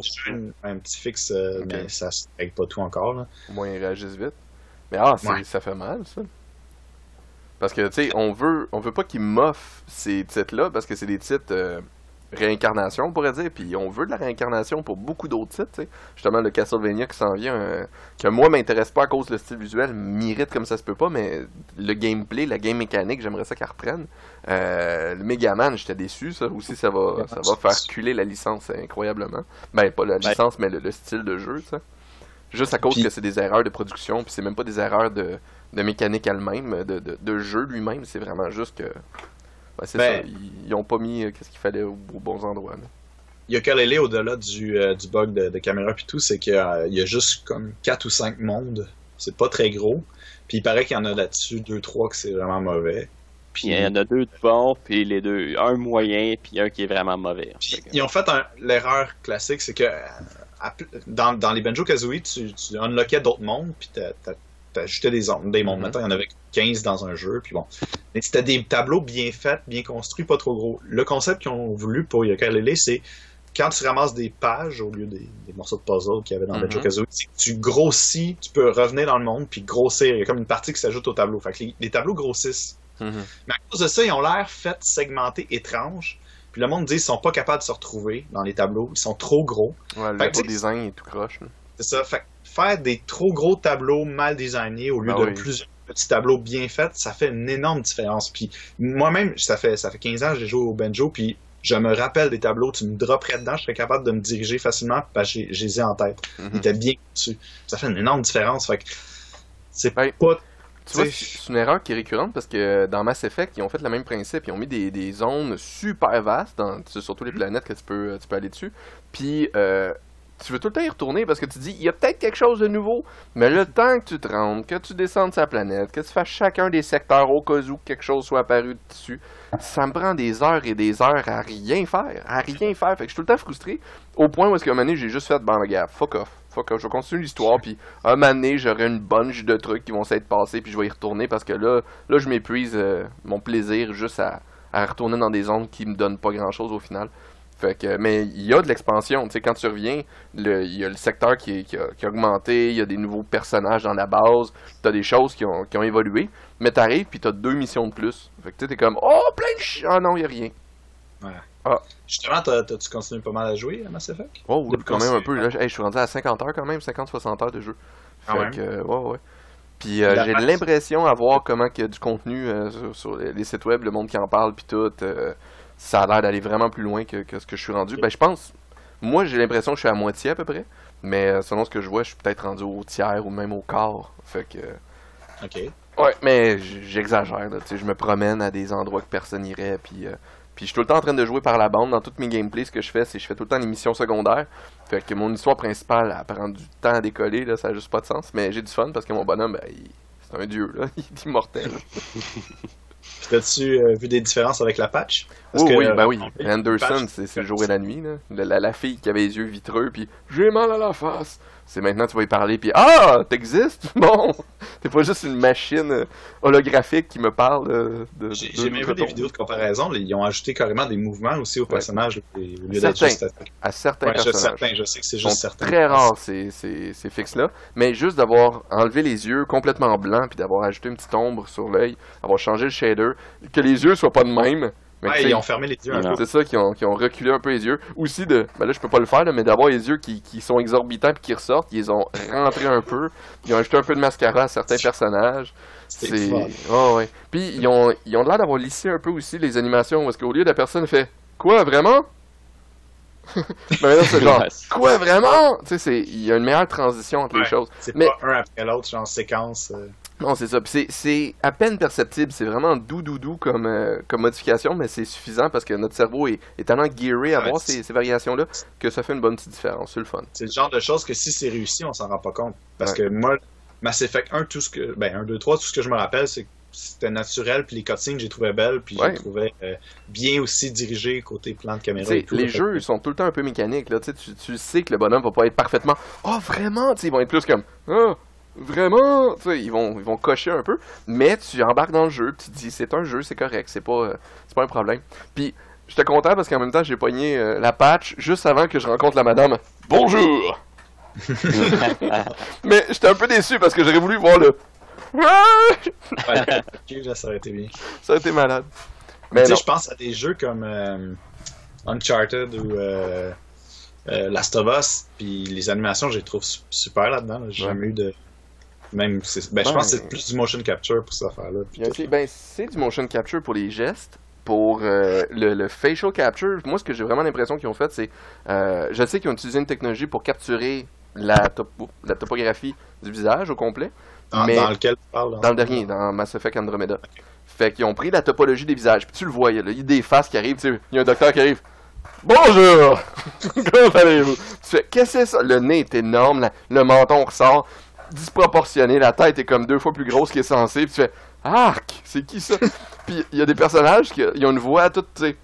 Speaker 1: un, un petit fixe, euh, mais ça ne règle pas tout encore. Là.
Speaker 2: Au moins, ils réagissent vite. Mais ah,
Speaker 1: Ouais.
Speaker 2: ça fait mal, ça. Parce que, tu sais, on veut, on veut pas qu'ils moffent ces titres-là, parce que c'est des titres euh, réincarnation, on pourrait dire. Puis on veut de la réincarnation pour beaucoup d'autres titres, tu sais. Justement, le Castlevania qui s'en vient, euh, que moi m'intéresse pas à cause du style visuel, m'irrite comme ça se peut pas, mais le gameplay, la game mécanique, j'aimerais ça qu'elle reprenne. Euh, le Megaman, j'étais déçu, ça aussi, ça va, ça va faire culer la licence incroyablement. Ben, pas la
Speaker 3: Ben.
Speaker 2: licence, mais le, le style de jeu, sais. Juste à cause
Speaker 1: Puis-
Speaker 2: que c'est des erreurs de production, puis c'est même pas des erreurs de, de mécanique elle-même, de, de, de jeu lui-même, c'est vraiment juste que. Ben, c'est
Speaker 1: Ben-
Speaker 2: ça, ils, ils ont pas mis euh, qu'est-ce qu'il fallait aux, aux bons endroits. là.
Speaker 1: Yooka-Laylee, au-delà du, euh, du bug de, de caméra puis tout, c'est qu'il y a juste comme 4 ou 5 mondes. C'est pas très gros. Puis il paraît qu'il y en a là-dessus 2-3 que c'est vraiment mauvais.
Speaker 3: Puis il y en a deux de bons, puis les deux, un moyen, puis un qui est vraiment mauvais.
Speaker 1: Puis ils ont fait un- l'erreur classique, c'est que euh, à dans, dans les Banjo Kazooie, tu, tu unlockais d'autres mondes, puis t'ajoutais des, des mondes. Maintenant, il y en avait 15 dans un jeu, puis bon. Mais c'était des tableaux bien faits, bien construits, pas trop gros. Le concept qu'ils ont voulu pour Yooka-Laylee, c'est quand tu ramasses des pages au lieu des, des morceaux de puzzle qu'il y avait dans
Speaker 2: Mhm.
Speaker 1: Banjo Kazooie, c'est que tu grossis, tu peux revenir dans le monde, puis grossir. Il y a comme une partie qui s'ajoute au tableau. Fait que les, les tableaux grossissent. Mais à cause de ça, ils ont l'air faits, segmentés, étranges. Puis le monde dit qu'ils sont pas capables de se retrouver dans les tableaux. Ils sont trop gros.
Speaker 2: Ouais, le
Speaker 1: Fait que
Speaker 2: design est tout croche.
Speaker 1: C'est ça. Fait que faire des trop gros tableaux mal designés au lieu
Speaker 2: Ah
Speaker 1: de
Speaker 2: oui.
Speaker 1: plusieurs petits tableaux bien faits, ça fait une énorme différence. Puis moi-même, ça fait, ça fait 15 ans que j'ai joué au banjo, puis je me rappelle des tableaux, tu me dropperais dedans, je serais capable de me diriger facilement parce que j'ai- les ai en tête.
Speaker 2: Mhm.
Speaker 1: Ils étaient bien dessus. Ça fait une énorme différence. Fait que c'est
Speaker 2: Ben,
Speaker 1: pas...
Speaker 2: Tu vois, c'est une erreur qui est récurrente parce que dans Mass Effect, ils ont fait le même principe. Ils ont mis des, des zones super vastes, dans, sais, surtout les planètes que tu peux, tu peux aller dessus. Puis, euh, tu veux tout le temps y retourner parce que tu dis, il y a peut-être quelque chose de nouveau. Mais le temps que tu te rendes, que tu descendes sa planète, que tu fasses chacun des secteurs au cas où quelque chose soit apparu dessus, ça me prend des heures et des heures à rien faire. À rien faire. Fait que je suis tout le temps frustré. Au point où est-ce qu'à un moment donné, j'ai juste fait, bon, regarde, fuck off. Fuck off. Je vais continuer l'histoire. Puis, un moment donné, j'aurai une bunch de trucs qui vont s'être passés. Puis, je vais y retourner parce que là, là je m'épuise euh, mon plaisir juste à, à retourner dans des zones qui me donnent pas grand chose au final. Fait que, mais il y a de l'expansion. Tu sais, quand tu reviens, le- il y a le secteur qui, est- qui a, qui a augmenté, il y a des nouveaux personnages dans la base, t'as des choses qui ont, qui ont évolué, mais t'arrives puis t'as deux missions de plus. Fait que tu sais, t'es comme, oh, plein de ch... Ah non, il y a rien.
Speaker 1: Justement, t'as- t'as- tu continues pas mal à jouer à Mass Effect?
Speaker 2: Oh, oui, quand même un peu.
Speaker 1: qu'on
Speaker 2: Là, hey, je suis rendu à 50 heures quand même, 50-60 heures de jeu. Fait
Speaker 1: Ah ouais?
Speaker 2: que, euh, ouais, ouais. Puis euh, j'ai l'impression à voir comment qu'il y a du contenu euh, sur, sur les les sites web, le monde qui en parle, puis tout. euh, ça a l'air d'aller vraiment plus loin que, que ce que je suis rendu. Ben, je pense, moi, j'ai l'impression que je suis à moitié à peu près. Mais euh, selon ce que je vois, je suis peut-être rendu au tiers ou même au quart. Fait que.
Speaker 1: Ok.
Speaker 2: Ouais, mais j'exagère. là, tu sais, Je me promène à des endroits que personne n'irait. Puis, euh, puis je suis tout le temps en train de jouer par la bande. Dans toutes mes gameplays, ce que je fais, c'est que je fais tout le temps les missions secondaires. Fait que mon histoire principale, elle prend du temps à décoller. Là, ça n'a juste pas de sens. Mais j'ai du fun parce que mon bonhomme, ben, il- c'est un dieu. Là. Il est immortel.
Speaker 1: T'as-tu euh, vu des différences avec la patch? Parce
Speaker 2: oui,
Speaker 1: que,
Speaker 2: oui,
Speaker 1: euh,
Speaker 2: ben oui. Anderson, c'est c'est le jour et la nuit. Là. La, la- la fille qui avait les yeux vitreux, puis j'ai mal à la face. C'est maintenant tu vas y parler, puis ah, t'existes? Bon, t'es pas juste une machine euh, holographique qui me parle euh, de.
Speaker 1: J'ai
Speaker 2: de-
Speaker 1: j'ai même vu des vidéos de comparaison. Ils ont ajouté carrément des mouvements aussi au personnage au lieu d'être
Speaker 2: Certains.
Speaker 1: juste attaqué.
Speaker 2: à certains
Speaker 1: Ouais, je,
Speaker 2: personnages.
Speaker 1: certain, je sais que c'est juste certains.
Speaker 2: très rares ces, ces, ces fixes-là, mais juste d'avoir enlevé les yeux complètement blancs, puis d'avoir ajouté une petite ombre sur l'œil, avoir changé le shader, que les yeux soient pas de même, Mais
Speaker 1: Ouais, ils ont fermé les yeux un
Speaker 3: Non.
Speaker 1: peu.
Speaker 2: C'est ça, qui ont, qui ont reculé un peu les yeux. Aussi de, ben là je peux pas le faire, là, mais d'avoir les yeux qui, qui sont exorbitants puis qui ressortent, ils les ont rentrés un peu. Ils ont ajouté un peu de mascara à certains personnages.
Speaker 1: C'est.
Speaker 2: Oh, ouais. Puis ils ont, ils ont l'air d'avoir lissé un peu aussi les animations parce qu'au lieu de la personne fait Quoi vraiment Ben là c'est genre. Quoi vraiment Tu sais, c'est- il y a une meilleure transition entre les choses.
Speaker 1: C'est
Speaker 2: Mais-
Speaker 1: pas un après l'autre, genre séquence. euh,
Speaker 2: Non, c'est ça. C'est- à peine perceptible. C'est vraiment doux, doux, doux comme, euh, comme modification, mais c'est suffisant parce que notre cerveau est, est tellement gearé à
Speaker 1: Ouais,
Speaker 2: voir ces, ces variations-là que ça fait une bonne petite différence. C'est le fun.
Speaker 1: C'est le genre de choses que si c'est réussi, on s'en rend pas compte. Parce
Speaker 2: Ouais.
Speaker 1: que moi, Mass Effect 1, tout ce que. Ben, 1, 2, 3, tout ce que je me rappelle, c'est que c'était naturel, puis les cutscenes, j'ai trouvé belles, puis
Speaker 2: Ouais.
Speaker 1: j'ai trouvé euh, bien aussi dirigé côté plan de caméra. Et tout,
Speaker 2: les.
Speaker 1: Fait
Speaker 2: jeux ils sont tout le temps un peu mécaniques. Là. Tu, sais, tu tu sais que le bonhomme va pas être parfaitement. Oh, vraiment? T'sais, Ils vont être plus comme. Ah, vraiment Tu sais, ils vont, ils vont cocher un peu. Mais tu embarques dans le jeu, puis tu te dis c'est un jeu, c'est correct. C'est pas, euh, c'est pas un problème. Puis j'étais content parce qu'en même temps, j'ai pogné euh, la patch juste avant que je rencontre la madame. Bonjour Mais j'étais un peu déçu parce que j'aurais voulu voir le.
Speaker 1: Ouais, ok, là, ça aurait été bien.
Speaker 2: Ça a été malade. Mais
Speaker 1: Tu sais, je pense à des jeux comme euh, Uncharted ou euh, euh, Last of Us, puis les animations, je les trouve su- super là-dedans. là. J'ai
Speaker 2: Ouais.
Speaker 1: jamais eu de. Même, ben, je pense que c'est plus du motion capture pour cette affaire-là.
Speaker 2: ben, c'est du motion capture pour les gestes. Pour euh, le, le facial capture, moi, ce que j'ai vraiment l'impression qu'ils ont fait, c'est. euh, je sais qu'ils ont utilisé une technologie pour capturer la, topo- la topographie du visage au complet.
Speaker 1: Dans,
Speaker 2: mais-
Speaker 1: dans lequel tu parles là?
Speaker 2: Dans le dernier, dans Mass Effect Andromeda. Fait qu'ils ont pris la topologie des visages. Puis tu le vois, il y a, là, il y a des faces qui arrivent. Il y a un docteur qui arrive. Bonjour! Comment allez-vous? Tu fais, qu'est-ce que c'est ça? Le nez est énorme, la- le menton ressort, disproportionné, la tête est comme deux fois plus grosse qu'il est censé. Puis tu fais, arc! C'est qui ça? Puis il y a des personnages qui ils ont une voix toute, tu sais,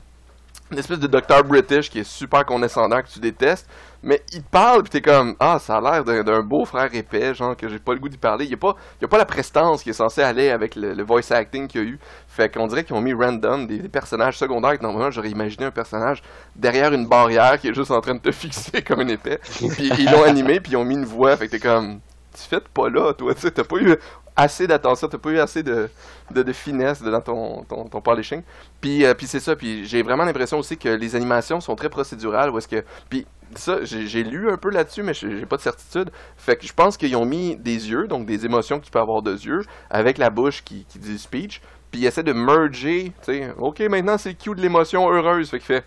Speaker 2: une espèce de docteur british qui est super condescendant, que tu détestes. Mais il te parle, puis t'es comme, ah, ça a l'air d'un beau frère épais, genre, que j'ai pas le goût d'y parler. Il y a pas, y a pas la prestance qui est censée aller avec le, le voice acting qu'il y a eu. Fait qu'on dirait qu'ils ont mis random des, des personnages secondaires que normalement j'aurais imaginé un personnage derrière une barrière qui est juste en train de te fixer comme une épée. Puis ils l'ont animé, puis ils ont mis une voix. Fait que t'es comme, tu fais pas là, toi, tu t'as pas eu assez d'attention, t'as pas eu assez de, de, finesse dans ton, ton, ton. Puis, euh, puis c'est ça, puis j'ai vraiment l'impression aussi que les animations sont très procédurales, est-ce que... Puis ça, j'ai lu un peu là-dessus, mais j'ai pas de certitude. Fait que je pense qu'ils ont mis des yeux, donc des émotions que tu peux avoir de yeux, avec la bouche qui, qui dit speech, puis ils essaient de merger, tu sais, ok, maintenant c'est cue de l'émotion heureuse, fait qu'il fait...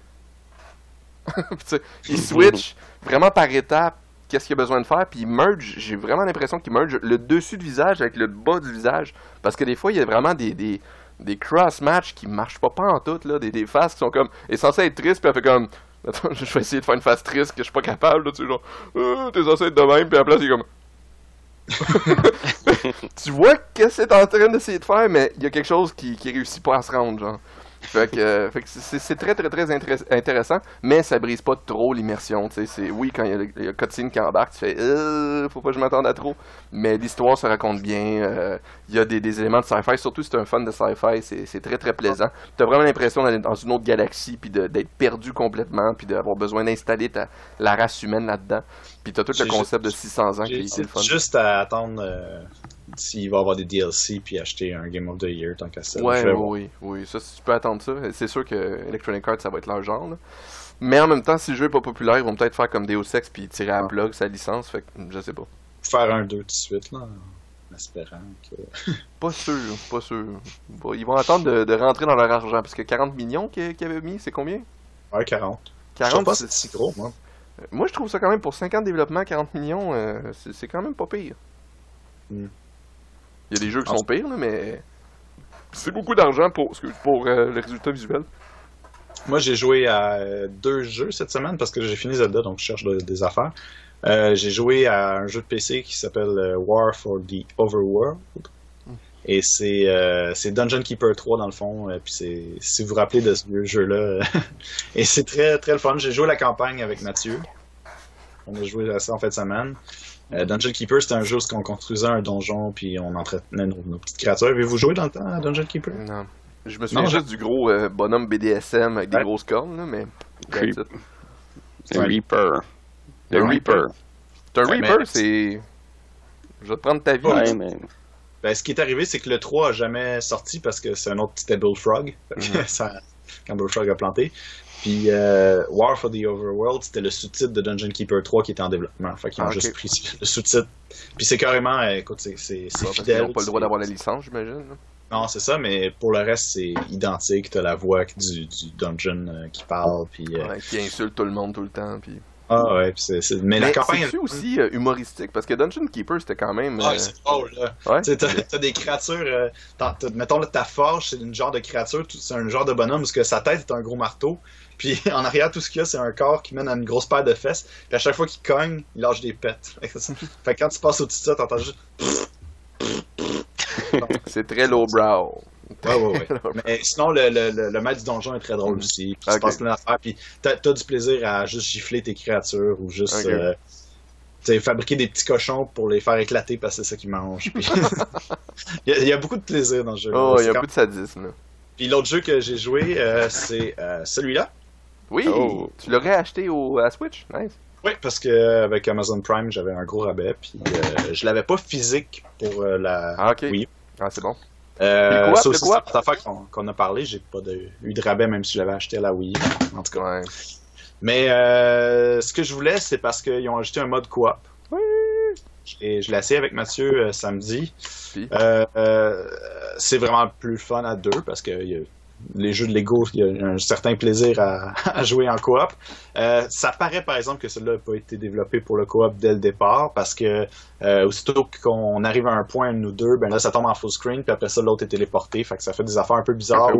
Speaker 2: Il switch vraiment par étapes qu'est-ce qu'il a besoin de faire, puis il merge, j'ai vraiment l'impression qu'il merge le dessus du visage avec le bas du visage, parce que des fois, il y a vraiment des, des, des cross-match qui marchent pas, pas en tout, là, des, des faces qui sont comme, est censé être triste, puis elle fait comme, attends, je vais essayer de faire une face triste que je suis pas capable, là, tu sais, genre, Euh, t'es censé être de même, puis à la place, il est comme, tu vois qu'est-ce que c'est en train d'essayer de faire, mais il y a quelque chose qui, qui réussit pas à se rendre, genre. Fait que, euh, que c'est très très très intér- intéressant, mais ça brise pas trop l'immersion. tu oui quand il y y a cutscene qui embarque, tu fais euh, faut pas que je m'attende à trop. Mais l'histoire se raconte bien. euh, Il y a des, des éléments de sci-fi, surtout si t'es un fan de sci-fi, c'est très très plaisant. T'as vraiment l'impression d'aller dans une autre galaxie, puis d'être perdu complètement, puis d'avoir besoin d'installer ta- la race humaine là-dedans. Puis t'as tout le concept de
Speaker 1: juste-
Speaker 2: 600 ans qui est le fun.
Speaker 1: juste à attendre euh, s'il va avoir des DLC puis acheter un Game of the Year tant qu'à ça.
Speaker 2: Ouais,
Speaker 1: Je
Speaker 2: oui,
Speaker 1: voir.
Speaker 2: oui, oui, ça, si tu peux attendre ça. C'est sûr que Electronic Arts, ça va être leur genre. là. Mais en même temps, si le jeu est pas populaire, ils vont peut-être faire comme Deus Ex puis tirer à la plug sa licence. Fait que je sais pas.
Speaker 1: Faire un 2 tout de suite, là, en espérant que.
Speaker 2: Pas sûr, pas sûr. Bon, Ils vont attendre de, de rentrer dans leur argent parce que 40 millions qu'ils avaient mis, c'est combien?
Speaker 1: Ouais, 40. Je
Speaker 2: 40
Speaker 1: trouve pas
Speaker 2: c'est-
Speaker 1: si gros, moi.
Speaker 2: Moi, je trouve ça quand même pour 50 développements, 40 millions, euh, c'est c'est quand même pas pire.
Speaker 1: Mm.
Speaker 2: Il y a des jeux qui
Speaker 1: En
Speaker 2: sont pires, là, mais c'est beaucoup d'argent pour, pour euh, le résultat visuel.
Speaker 1: Moi, j'ai joué à euh, deux jeux cette semaine parce que j'ai fini Zelda, donc je cherche de- des affaires. Euh, j'ai joué à un jeu de PC qui s'appelle War for the Overworld. Et c'est euh, Dungeon Keeper 3 dans le fond. euh, puis c'est si vous vous rappelez de ce vieux jeu-là. et c'est très très le fun. J'ai joué la campagne avec Mathieu. On a joué à ça en fin de semaine. Euh, Dungeon Keeper, c'était un jeu où on construisait un donjon puis on entretenait nos, nos petites créatures. Avez-vous joué dans le temps à Dungeon Keeper?
Speaker 2: Non. Je me souviens
Speaker 1: Non,
Speaker 2: juste du gros euh, bonhomme BDSM avec des
Speaker 1: Ouais.
Speaker 2: grosses cornes, là, mais.
Speaker 3: Creep. Le
Speaker 1: Ouais.
Speaker 3: Reaper. Le Reaper.
Speaker 2: C'est un
Speaker 1: Ouais,
Speaker 2: Reaper,
Speaker 1: mais-
Speaker 2: c'est. Je vais te prendre ta vie.
Speaker 3: Ouais, mais.
Speaker 1: Ben, ce qui est arrivé, c'est que le 3 a jamais sorti parce que c'est un autre petit Bullfrog. Fait que
Speaker 2: Mhm.
Speaker 1: ça, quand Bullfrog a planté. Puis euh, War for the Overworld, c'était le sous-titre de Dungeon Keeper 3 qui était en développement. Fait qu'ils ont
Speaker 2: Ah, ok.
Speaker 1: juste pris le sous-titre. Puis c'est carrément, euh, écoute, c'est fidèle.
Speaker 2: n'ont pas le droit d'avoir la licence, j'imagine.
Speaker 1: Non, c'est ça, mais pour le reste, c'est identique. T'as la voix du, du dungeon euh, qui parle. Puis, euh,
Speaker 2: Ouais, qui insulte tout le monde tout le temps. Puis...
Speaker 1: Ah ouais, puis c'est, c'est- mais, la
Speaker 2: Mais
Speaker 1: campagne.
Speaker 2: c'est aussi euh, humoristique? Parce que Dungeon Keeper c'était quand même. Euh,
Speaker 1: c'est drôle, là.
Speaker 2: ouais.
Speaker 1: T'as, t'as des créatures. t'as- t'as- mettons, là, ta forge, c'est une genre de créature, c'est un genre de bonhomme parce que sa tête est un gros marteau. Puis en arrière, tout ce qu'il y a, c'est un corps qui mène à une grosse paire de fesses. Puis à chaque fois qu'il cogne, il lâche des pets. Fait que, quand tu passes au-dessus de ça, t'entends juste.
Speaker 2: C'est très lowbrow.
Speaker 1: Ouais, ouais, ouais. Mais sinon, le, le, le, le maître du donjon est très drôle aussi. Puis il se
Speaker 2: Ok.
Speaker 1: passe plein d'affaires. Puis t'as, t'as du plaisir à juste gifler tes créatures ou juste.
Speaker 2: Ok.
Speaker 1: euh, tu fabriquer des petits cochons pour les faire éclater parce que c'est ça qu'ils mangent. Puis il, y a, il y a beaucoup de plaisir dans ce jeu.
Speaker 2: Oh, il y a
Speaker 1: quand-
Speaker 2: peu de sadisme.
Speaker 1: Puis l'autre jeu que j'ai joué, euh, c'est euh, celui-là.
Speaker 2: Oui,
Speaker 3: Oh.
Speaker 2: tu l'aurais acheté au, à Switch? Nice.
Speaker 1: Oui, parce que avec Amazon Prime, j'avais un gros rabais. Puis euh, je l'avais pas physique pour euh, la.
Speaker 2: Ah.
Speaker 1: Oui.
Speaker 2: Ah, c'est bon.
Speaker 1: Euh,
Speaker 2: Le coop,
Speaker 1: ça aussi, une affaire qu'on, a parlé. J'ai pas de, eu de rabais même si je l'avais acheté à la Wii. En tout cas.
Speaker 2: Ouais.
Speaker 1: Mais euh, ce que je voulais, c'est parce qu'ils ont ajouté un mode coop.
Speaker 2: Oui.
Speaker 1: Et je l'ai essayé avec Mathieu euh, samedi. Euh, c'est vraiment plus fun à deux parce que il y a- les jeux de Lego, il y a un certain plaisir à, à jouer en coop. Euh, ça paraît par exemple que celui-là n'a pas été développé pour le coop dès le départ parce que euh, aussitôt qu'on arrive à un point, nous deux, ben là ça tombe en full screen puis après ça l'autre est téléporté. Fait que ça fait des affaires un peu bizarres.
Speaker 2: Peu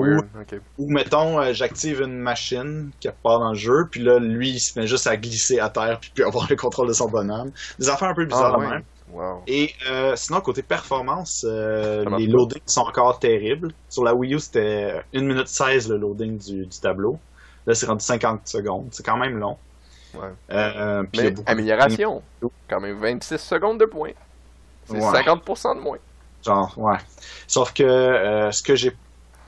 Speaker 1: Ou- mettons, euh, j'active une machine qui part dans le jeu, puis là, lui, il se met juste à glisser à terre, puis puis avoir le contrôle de son bonhomme. Des affaires un peu bizarres
Speaker 2: Ah, ouais.
Speaker 1: même.
Speaker 2: Wow.
Speaker 1: Et euh, sinon, côté performance, euh, les loadings sont encore terribles. Sur la Wii U, c'était 1 minute 16 le loading du, du tableau. Là, c'est rendu 50 secondes. C'est quand même long.
Speaker 2: Ouais.
Speaker 1: Euh, puis il y a
Speaker 2: Mais
Speaker 1: de-
Speaker 2: amélioration. Quand même 26 secondes de points. C'est
Speaker 1: Ouais.
Speaker 2: 50% de moins.
Speaker 1: Genre, ouais. Sauf que euh, ce que j'ai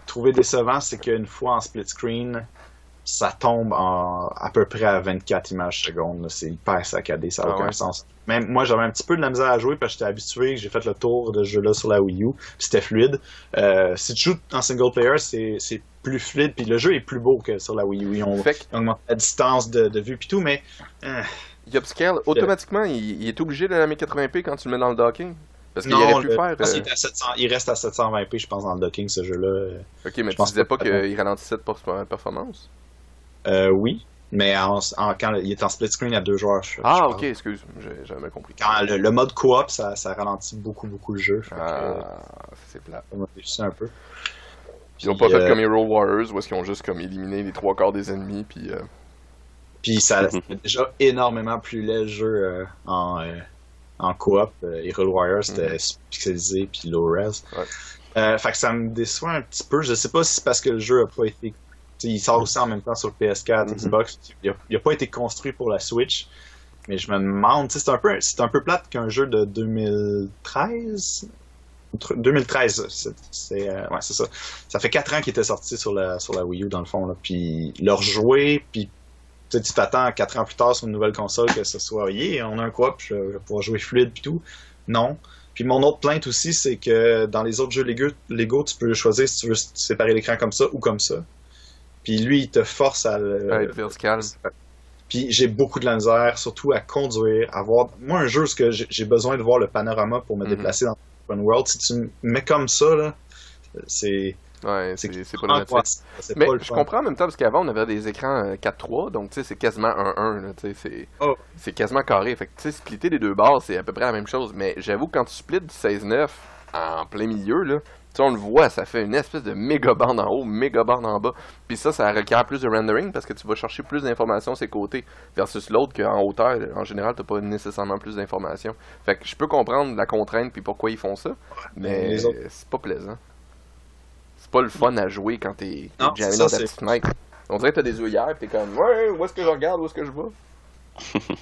Speaker 1: trouvé décevant, c'est qu'une fois en split screen, ça tombe en, à peu près à 24 images secondes. C'est hyper saccadé, ça n'a
Speaker 2: Ah
Speaker 1: aucun
Speaker 2: ouais?
Speaker 1: sens. Même moi, j'avais un petit peu de la misère à jouer parce que j'étais habitué, j'ai fait le tour de ce jeu-là sur la Wii U, c'était fluide. Euh, si tu joues en single player, c'est plus fluide, puis le jeu est plus beau que sur la Wii U. Ils ont,
Speaker 2: Fait que
Speaker 1: ils ont augmenté la distance de, de vue puis tout, mais euh,
Speaker 2: Upscale, automatiquement, il, il est obligé de la 1080p quand tu le mets dans le docking. Parce qu'il
Speaker 1: non,
Speaker 2: aurait pu
Speaker 1: le-
Speaker 2: faire.
Speaker 1: parce
Speaker 2: euh,
Speaker 1: qu'il est à 700 il reste à 720p, je pense, dans le docking, ce jeu-là.
Speaker 2: Ok, mais
Speaker 1: je
Speaker 2: tu disais
Speaker 1: pas
Speaker 2: qu'il ralentissait de performance?
Speaker 1: Euh, oui, mais en, en- quand il est en split screen à deux joueurs. je-
Speaker 2: Ah, ok, excuse, j'ai jamais compris.
Speaker 1: Quand le, le mode coop, ça, ça ralentit beaucoup, beaucoup le jeu. Fait
Speaker 2: Ah, c'est plat.
Speaker 1: ça m'a déçu un peu.
Speaker 2: Ils ont
Speaker 1: Puis,
Speaker 2: pas fait
Speaker 1: euh,
Speaker 2: comme Hero Warriors où est-ce qu'ils ont juste comme éliminé les trois quarts des ennemis puis euh,
Speaker 1: Puis ça c'était déjà énormément plus laid le jeu euh, en, euh, en coop. Euh, Hero Warrior, c'était pixelisé puis low res.
Speaker 2: Ouais.
Speaker 1: Euh, fait que ça me déçoit un petit peu. Je sais pas si c'est parce que le jeu a pas été. Il sort aussi en même temps sur PS4,
Speaker 2: Mhm.
Speaker 1: Xbox. Il a, il a pas été construit pour la Switch. Mais je me demande, c'est un peu, c'est un peu plate qu'un jeu de 2013. Entre- 2013, c'est, euh, ouais, c'est ça. Ça fait 4 ans qu'il était sorti sur la, sur la Wii U, dans le fond, là. Puis, leur jouer, puis tu t'attends à 4 ans plus tard sur une nouvelle console que ce soit, yeah, on a un coop, je je vais pouvoir jouer fluide puis tout. Non. Puis mon autre plainte aussi, c'est que dans les autres jeux Lego, Lego, tu peux choisir si tu veux séparer l'écran comme ça ou comme ça. Puis lui, il te force à le...
Speaker 2: à être vertical.
Speaker 1: Puis j'ai beaucoup de la misère, surtout à conduire, à voir... Moi, un jeu, ce que j'ai besoin de voir le panorama pour me
Speaker 2: Mhm.
Speaker 1: déplacer dans l'open world, si tu me mets comme ça, là, c'est...
Speaker 2: Ouais,
Speaker 1: C'est
Speaker 2: problématique. Mais
Speaker 1: pas le
Speaker 2: je comprends en même temps parce qu'avant on avait des écrans euh, 4-3, donc tu sais c'est quasiment 1-1, là, tu sais, c'est
Speaker 1: Oh.
Speaker 2: quasiment carré. Fait que tu sais splitter les deux barres c'est à peu près la même chose, mais j'avoue que quand tu splits du 16-9 en plein milieu là, tu on le voit, ça fait une espèce de méga bande en haut, méga bande en bas. Puis ça ça requiert plus de rendering parce que tu vas chercher plus d'informations sur ses côtés versus l'autre qu'en hauteur en général t'as pas nécessairement plus d'informations. Fait que je peux comprendre la contrainte puis pourquoi ils font ça, mais c'est pas plaisant. C'est pas le fun à jouer quand t'es
Speaker 1: c'est
Speaker 2: dans ta petite fenêtre. On dirait que t'as des œillères pis t'es comme Ouais, où est-ce que je regarde, où est-ce que je vais?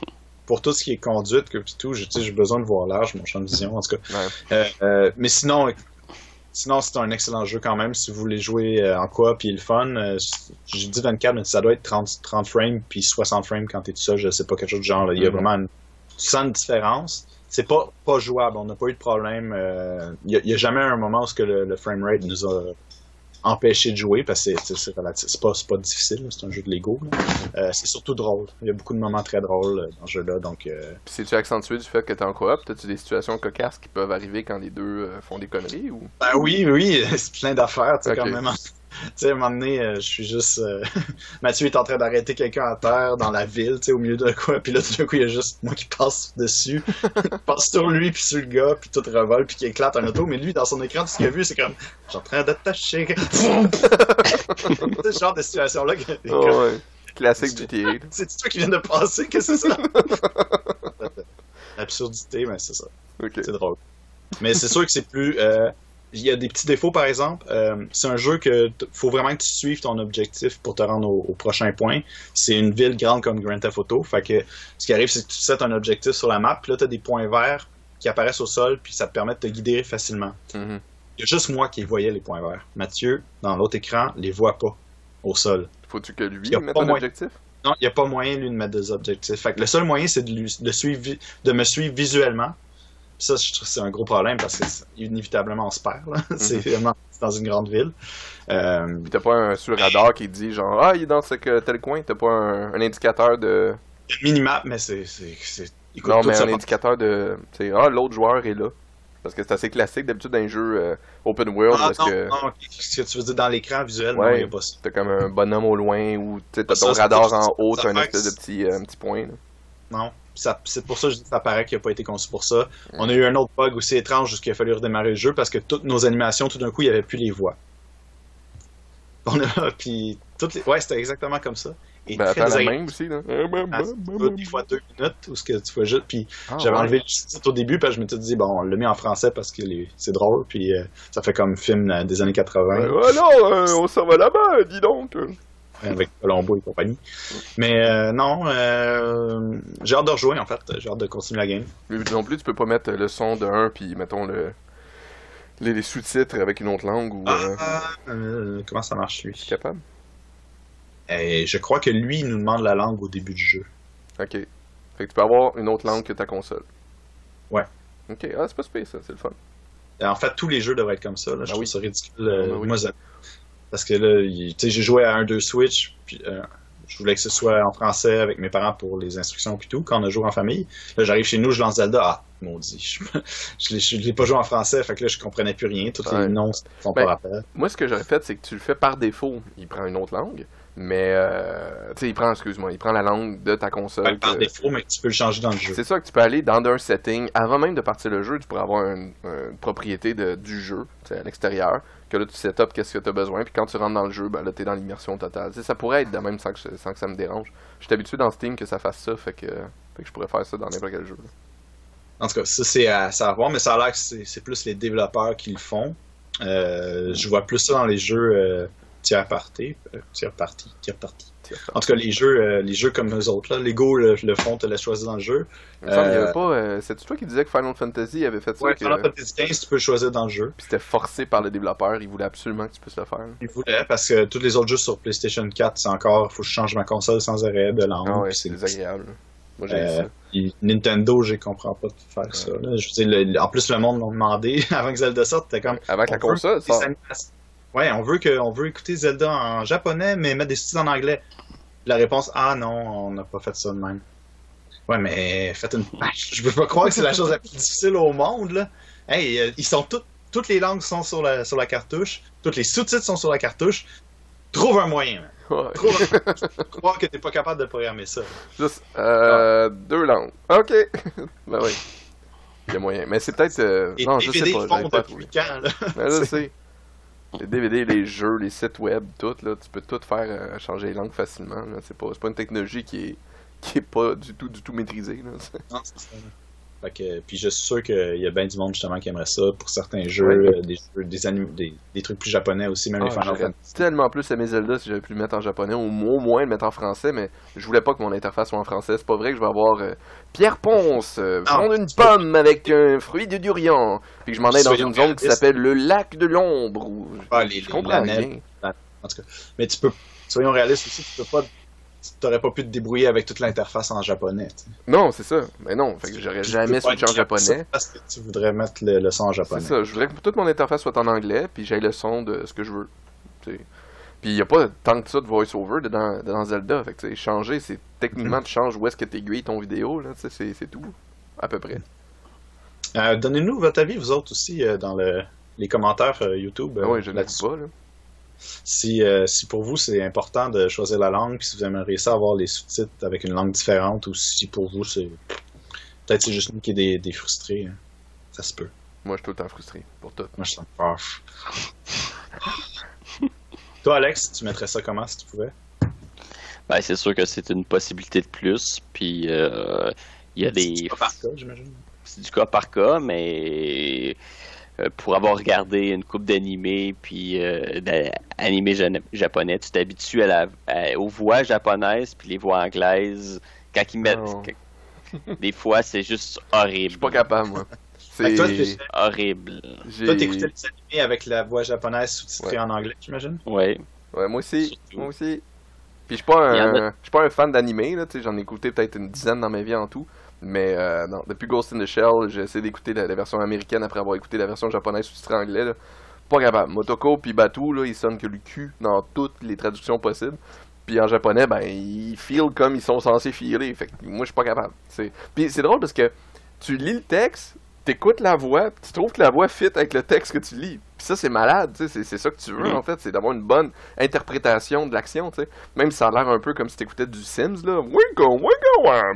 Speaker 1: Pour tout ce qui est conduite, que puis tout, j'ai tu sais, j'ai besoin de voir large, mon champ de vision, en tout cas.
Speaker 2: Ouais.
Speaker 1: Euh, euh, mais sinon, sinon c'est un excellent jeu quand même. Si vous voulez jouer euh, en coop puis le fun, j'ai dit 24, mais ça doit être 30, 30 frames puis 60 frames quand t'es tout seul. Je sais pas quelque chose de genre. là. Il y a
Speaker 2: Mhm.
Speaker 1: vraiment une, différence. C'est pas, pas jouable. On n'a pas eu de problème. euh, Il y, a- il y a jamais un moment où ce que le, le framerate nous a empêcher de jouer parce que c'est- pas, pas difficile, c'est un jeu de Lego. Euh, c'est surtout drôle. Il y a beaucoup de moments très drôles euh, dans ce jeu-là. Donc, euh,
Speaker 2: c'est-tu accentué du fait que t'es en coop? T'as-tu des situations cocasses qui peuvent arriver quand les deux euh, font des conneries ou?
Speaker 1: ben oui, oui, c'est plein d'affaires. Tu sais,
Speaker 2: Ok.
Speaker 1: quand même. Tu sais, à un moment donné, euh, je suis juste. euh, Mathieu est en train d'arrêter quelqu'un à terre dans la ville, tu sais, au milieu de quoi. Puis là, tout d'un coup, il y a juste moi qui passe dessus. Passe sur lui, puis sur le gars, puis tout revole, puis qui éclate un auto. Mais lui, dans son écran, tout ce qu'il a vu, c'est comme. Suis en train d'attacher. c'est ce genre de situation-là. que-
Speaker 2: Oh, ouais. Classique GTA. là.
Speaker 1: C'est toi qui viens de passer, qu'est-ce que c'est ça? L'absurdité, mais c'est ça.
Speaker 2: Ok.
Speaker 1: C'est drôle. Mais c'est sûr que c'est plus. euh, Il y a des petits défauts, par exemple. Euh, c'est un jeu que faut vraiment que tu suives ton objectif pour te rendre au, au prochain point. C'est une ville grande comme Grand Theft Auto. Fait que ce qui arrive, c'est que tu sets un objectif sur la map, puis là, tu as des points verts qui apparaissent au sol, puis ça te permet de te guider facilement.
Speaker 2: Mhm.
Speaker 1: Il y a juste moi qui voyais les points verts. Mathieu, dans l'autre écran, les voit pas au sol.
Speaker 2: Faut-tu que lui
Speaker 1: Y a
Speaker 2: mette un
Speaker 1: moyen.
Speaker 2: objectif?
Speaker 1: Non, il n'y a pas moyen, lui, de mettre des objectifs. Fait que le seul moyen, c'est de, lui- de, suivre, vi- de me suivre visuellement. Ça, je trouve que c'est un gros problème parce que c'est- inévitablement, on se perd. là. C'est vraiment c'est dans une grande ville. Euh,
Speaker 2: Puis t'as pas un sur radar qui dit genre ah il est dans ce que- tel coin, t'as pas un, un indicateur de
Speaker 1: minimap, mais c'est. c'est- c'est-
Speaker 2: non mais un indicateur de sais ah l'autre joueur est là parce que c'est assez classique d'habitude dans les jeux euh, open world
Speaker 1: Ah,
Speaker 2: parce
Speaker 1: non,
Speaker 2: que
Speaker 1: non, ce que tu veux dire dans l'écran visuel,
Speaker 2: Ouais.
Speaker 1: non, il n'y a pas ça.
Speaker 2: t'as comme un bonhomme au loin ou t'as ton
Speaker 1: c'est
Speaker 2: radar en haut t'as un espèce de petit euh, petit point là.
Speaker 1: Non. Ça- C'est pour ça que je dis que ça paraît qu'il n'a pas été conçu pour ça. On a eu un autre bug aussi étrange jusqu'il a fallu redémarrer le jeu parce que toutes nos animations, tout d'un coup, il n'y avait plus les voix. On a, puis toutes les, ouais, c'était exactement comme ça. Et
Speaker 2: ben
Speaker 1: très
Speaker 2: la même aussi là.
Speaker 1: Ah, des fois deux minutes où ce que tu vois juste puis
Speaker 2: Ah,
Speaker 1: j'avais
Speaker 2: ouais.
Speaker 1: enlevé le sous-titre au début puis je m'étais dit bon on l'a mis en français parce que les- c'est drôle puis euh, ça fait comme film euh, des années 80
Speaker 2: Ouais, alors euh, on s'en va là-bas dis donc.
Speaker 1: Avec Colombo et compagnie mais euh, non euh, j'ai hâte de rejouer en fait j'ai hâte de continuer la game
Speaker 2: Mais non plus tu peux pas mettre le son de un puis mettons le les, les sous-titres avec une autre langue ou
Speaker 1: Ah, euh, comment ça marche lui?
Speaker 2: capable?
Speaker 1: Et je crois que lui il nous demande la langue au début du jeu
Speaker 2: Ok. Fait que tu peux avoir une autre langue que ta console.
Speaker 1: Ouais.
Speaker 2: Ok, ah, c'est pas super ça, c'est le fun.
Speaker 1: En fait tous les jeux devraient être comme ça là. je
Speaker 2: Ah
Speaker 1: trouve
Speaker 2: oui.
Speaker 1: ça ridicule
Speaker 2: Ah oui.
Speaker 1: moi, parce que là il- tu sais j'ai joué à un deux Switch puis euh, je voulais que ce soit en français avec mes parents pour les instructions puis tout quand on a joué en famille. Là j'arrive chez nous je lance Zelda. Ah maudit. Je, je l'ai- pas joué en français fait que là je comprenais plus rien. Tous
Speaker 2: Ouais.
Speaker 1: les noms font
Speaker 2: Ben,
Speaker 1: pas rappel.
Speaker 2: Moi, ce que j'aurais fait, c'est que tu le fais par défaut. Il prend une autre langue, mais euh, tu sais, il prend, excuse-moi, il prend la langue de ta console.
Speaker 1: Que par
Speaker 2: que-
Speaker 1: défaut mais tu peux le changer dans le jeu.
Speaker 2: C'est ça que tu peux aller dans un setting. Avant même de partir le jeu, tu pourrais avoir une, une propriété de, du jeu, à l'extérieur, que là tu setup qu'est-ce que tu as besoin, puis quand tu rentres dans le jeu, ben là t'es dans l'immersion totale. Tu ça pourrait être de même sans que, ça me dérange. Je suis habitué dans Steam que ça fasse ça, fait que, je pourrais faire ça dans n'importe quel jeu.
Speaker 1: En tout cas, ça c'est à, c'est à voir, mais ça a l'air que c'est plus les développeurs qui le font. Euh, je vois plus ça dans les jeux euh, tiers party, euh, tiers party, tiers party. En tout cas, les jeux, euh, les jeux comme les autres là, Lego le, le font, te laisse choisir dans le jeu.
Speaker 2: Il
Speaker 1: Euh,
Speaker 2: euh, C'est toi qui disais que Final Fantasy avait fait ça,
Speaker 1: Ouais,
Speaker 2: que-
Speaker 1: Final Fantasy XV, tu peux choisir dans le jeu.
Speaker 2: puis c'était forcé par le développeur, il voulait absolument que tu puisses le faire. là.
Speaker 1: Ils voulaient parce que tous les autres jeux sur PlayStation 4, c'est encore, faut que je change ma console sans arrêt de langue.
Speaker 2: Ah ouais, c'est désagréable. Moi j'ai
Speaker 1: Euh, Nintendo, je comprends pas de faire ça. Là. Je veux dire, le- en plus, le monde l'a demandé avant que Zelda sorte. T'es comme.
Speaker 2: Avant que la console sorte.
Speaker 1: animations. Ouais, on veut, que, on veut écouter Zelda en japonais, mais mettre des sous en anglais. La réponse, ah non, on n'a pas fait ça de même. Ouais, mais faites une. Je peux pas croire que c'est la chose la plus difficile au monde, là. Hey, euh, ils sont toutes. Toutes les langues sont sur la, sur la cartouche. Toutes les sous-titres sont sur la cartouche. Trouve un moyen, man.
Speaker 2: Ouais.
Speaker 1: Trouve un... Je croire que t'es pas capable de programmer ça.
Speaker 2: Juste euh, deux langues. Ok. ben oui. Il y a moyen. Mais c'est peut-être. euh, non, je sais pas.
Speaker 1: font depuis quand, là?
Speaker 2: Mais je sais. Les DVD, les jeux, les sites web, tout, là, tu peux tout faire euh, changer les langues facilement. C'est pas, pas une technologie qui est, qui est pas du tout, du tout maîtrisée. Là.
Speaker 1: Fait que, puis je suis sûr qu'il y a bien du monde justement qui aimerait ça pour certains jeux,
Speaker 2: Ouais.
Speaker 1: euh, des jeux, des, des, des trucs plus japonais aussi, même
Speaker 2: Ah,
Speaker 1: les Final Fantasy.
Speaker 2: tellement plus aimé Zelda si j'avais pu le mettre en japonais, ou au moins le mettre en français, mais je voulais pas que mon interface soit en français. C'est pas vrai que je vais avoir euh, Pierre Ponce, euh,
Speaker 1: Ah,
Speaker 2: une
Speaker 1: peux-
Speaker 2: pomme avec un fruit de durian, puis que je m'en aille dans une zone qui s'appelle le lac de l'ombre. Ou...
Speaker 1: Ah, les-
Speaker 2: Je comprends rien.
Speaker 1: En tout cas. Mais tu peux, soyons réalistes aussi, tu peux pas, t'aurais pas pu te débrouiller avec toute l'interface en japonais.
Speaker 2: Non, c'est ça. Mais non, fait que j'aurais jamais switché en japonais.
Speaker 1: Parce que tu voudrais mettre le, le son en
Speaker 2: C'est
Speaker 1: japonais.
Speaker 2: ça, je voudrais que toute mon interface soit en anglais, puis j'ai le son de ce que je veux. Puis il n'y a pas tant que ça de voice-over dans, dans Zelda. Fait que, changer, c'est techniquement tu changes où est-ce que tu aiguilles ton vidéo, là, c'est, c'est tout, à peu près.
Speaker 1: Euh, Donnez-nous votre avis, vous autres aussi, euh, dans le, les commentaires euh, YouTube.
Speaker 2: Ah ouais, je ne pas, là.
Speaker 1: Si, euh, si pour vous c'est important de choisir la langue, puis si vous aimeriez ça avoir les sous-titres avec une langue différente, ou si pour vous c'est. Peut-être c'est juste nous qui est des, des frustrés. hein. Ça se peut.
Speaker 2: Moi, je suis tout le temps frustré pour tout.
Speaker 1: Moi je sens peur. Toi, Alex, tu mettrais ça comment si tu pouvais?
Speaker 3: Ben, c'est sûr que c'est une possibilité de plus. Puis euh, il y a des.
Speaker 1: C'est pas par cas, j'imagine.
Speaker 3: c'est du cas par cas, mais pour avoir regardé une coupe d'animés puis euh, japonais, tu t'habitues à la, à- aux voix japonaises puis les voix anglaises. Quand ils mettent, quand- des fois c'est juste
Speaker 2: Je
Speaker 3: horrible,
Speaker 2: suis pas capable, moi. C'est.
Speaker 3: horrible.
Speaker 1: Toi, t'écoutais les animés avec la voix japonaise sous-titrée
Speaker 2: Ouais.
Speaker 1: en anglais, j'imagine?
Speaker 3: Ouais.
Speaker 2: Ouais, moi aussi.
Speaker 3: Surtout.
Speaker 2: Moi aussi. Puis je suis pas un, je suis pas un fan d'animé, là, j'en ai écouté peut-être une dizaine dans ma vie en tout. Mais euh, non, depuis Ghost in the Shell, j'ai essayé d'écouter la, version américaine après avoir écouté la version japonaise sous-titrée anglais. Pas capable. Motoko puis Batu, là, ils sonnent que le cul dans toutes les traductions possibles. Puis en japonais, ben, ils feel comme ils sont censés filer. Fait moi, je suis pas capable. Puis c'est drôle parce que tu lis le texte, t'écoutes la voix, tu trouves que la voix fit avec le texte que tu lis. Puis ça, c'est malade, tu sais, c'est, c'est ça que tu veux,
Speaker 3: Mhm.
Speaker 2: en fait, c'est d'avoir une bonne interprétation de l'action, tu sais. Même si ça a l'air un peu comme si t'écoutais du Sims, là.